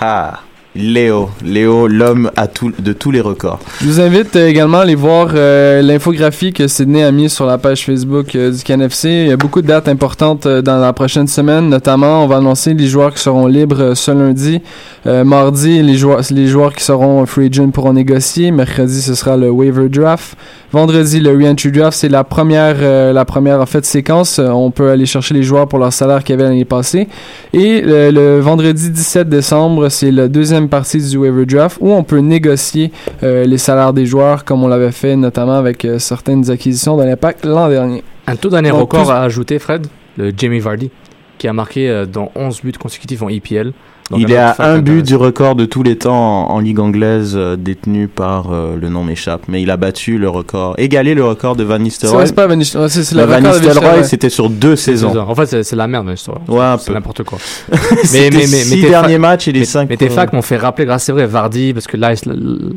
Ah, Léo. Léo, l'homme de tous les records. Je vous invite également à aller voir euh, l'infographie que Sydney a mis sur la page Facebook euh, du CanFC. Il y a beaucoup de dates importantes euh, dans la prochaine semaine. Notamment, on va annoncer les joueurs qui seront libres ce lundi. Mardi, les joueurs, les joueurs qui seront free agent pourront négocier. Mercredi, ce sera le waiver draft. Vendredi, le re-entry draft, c'est la première, la première en fait séquence. On peut aller chercher les joueurs pour leur salaire qu'il y avait l'année passée. Et le, le vendredi 17 décembre, c'est la deuxième partie du waiver draft où on peut négocier euh, les salaires des joueurs comme on l'avait fait notamment avec euh, certaines acquisitions de l'impact l'an dernier. Un tout dernier Donc, record plus- à ajouter, Fred, le Jamie Vardy, qui a marqué euh, dans 11 buts consécutifs en EPL. Donc, il est à un but du record de tous les temps en, en Ligue anglaise euh, détenu par euh, le nom m'échappe, mais il a battu le record, égalé le record de Van C'est Nistelrooy. c'est pas Van Nistel- ouais, c'est- le Van Nistelrooy, Nistelrooy. c'était sur deux saisons. En fait, c'est la merde, mais histoire. Ouais, c'est n'importe quoi. C'était six tes derniers matchs et les mais- cinq Mais tes facts m'ont fait rappeler, grâce c'est vrai, Vardy, parce que Leic-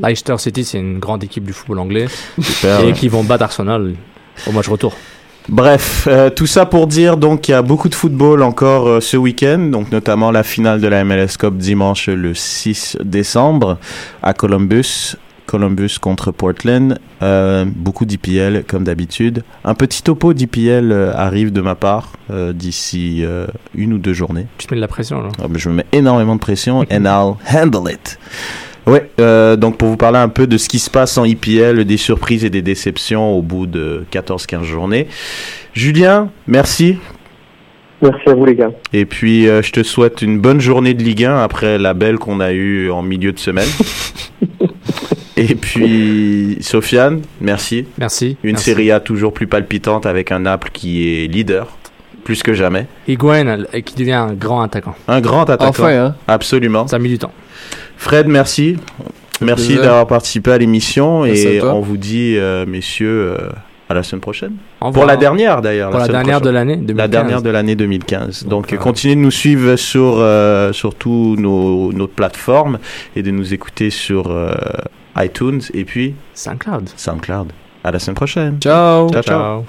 Leicester City, c'est une grande équipe du football anglais. Super, et ouais. qui vont battre Arsenal au match retour. Bref, euh, tout ça pour dire donc qu'il y a beaucoup de football encore euh, ce week-end, donc notamment la finale de la MLS Cup dimanche le 6 décembre à Columbus. Columbus contre Portland, Euh, beaucoup d'IPL comme d'habitude. Un petit topo d'IPL euh, arrive de ma part euh, d'ici une ou deux journées. Tu te mets de la pression, là. Ah, je me mets énormément de pression and I'll handle it. Ouais, euh, donc pour vous parler un peu de ce qui se passe en IPL, des surprises et des déceptions au bout de 14-15 journées. Julien, merci. Merci à vous, les gars. Et puis euh, je te souhaite une bonne journée de Ligue 1 après la belle qu'on a eue en milieu de semaine. et puis Sofiane, merci. Merci. Une merci. Serie A toujours plus palpitante avec un Naples qui est leader, plus que jamais. Higuain, qui devient un grand attaquant. Un grand attaquant. Enfin, hein. Absolument. Ça a mis du temps. Fred, merci. Merci d'avoir participé à l'émission et on vous dit, euh, messieurs, euh, à la semaine prochaine. Au Pour la dernière d'ailleurs. Pour la dernière prochaine. de l'année La 2015. dernière de l'année 2015. Donc, euh, continuez de nous suivre sur, euh, sur tous nos, nos plateformes et de nous écouter sur iTunes et puis SoundCloud. SoundCloud. À la semaine prochaine. Ciao. Ciao, ciao.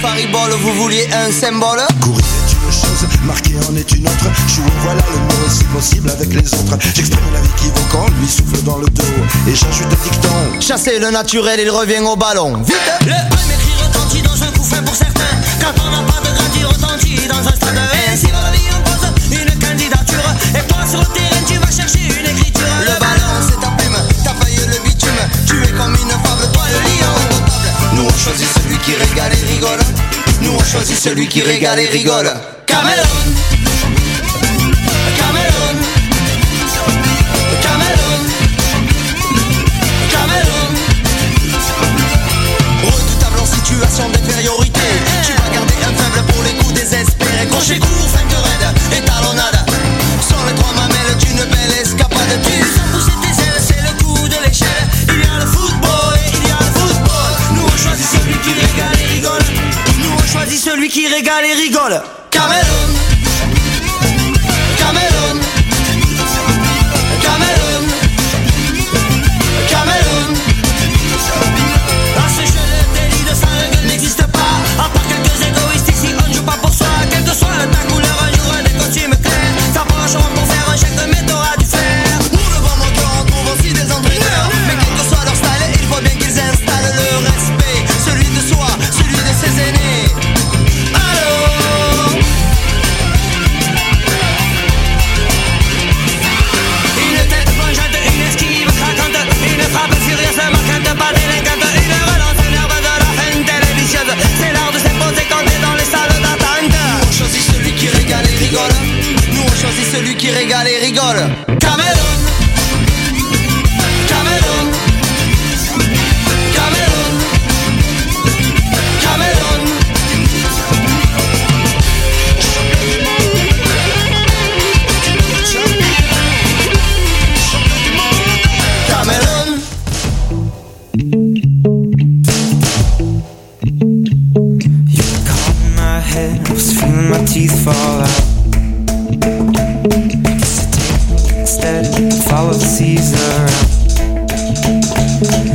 Fariboles, vous vouliez un symbole Courir est une chose, marquer en est une autre. Jouer, voilà le mot si possible avec les autres. J'exprime la vie qui vaut quand lui souffle dans le dos. Et j'ajoute un dicton. Chasser le naturel, il revient au ballon. Vite Le premier cri retentit dans un coup fin pour certains. Quand on n'a pas de grand, il retentit dans un stade. Ainsi va la vie, on pose une candidature. Et toi sur le terrain, tu vas chercher une écriture. Le ballon, c'est ta plume, ta feuille, le bitume. Tu es comme une fable, toi le lion. Nous on choisit qui régale et rigole. Nous on choisit celui qui régale et rigole. Cameroun Cameroun Cameroun Cameroun Redoutable en situation d'infériorité. Tu vas garder un faible pour les coups désespérés. Crochet court, feinte raide et qui régale et rigole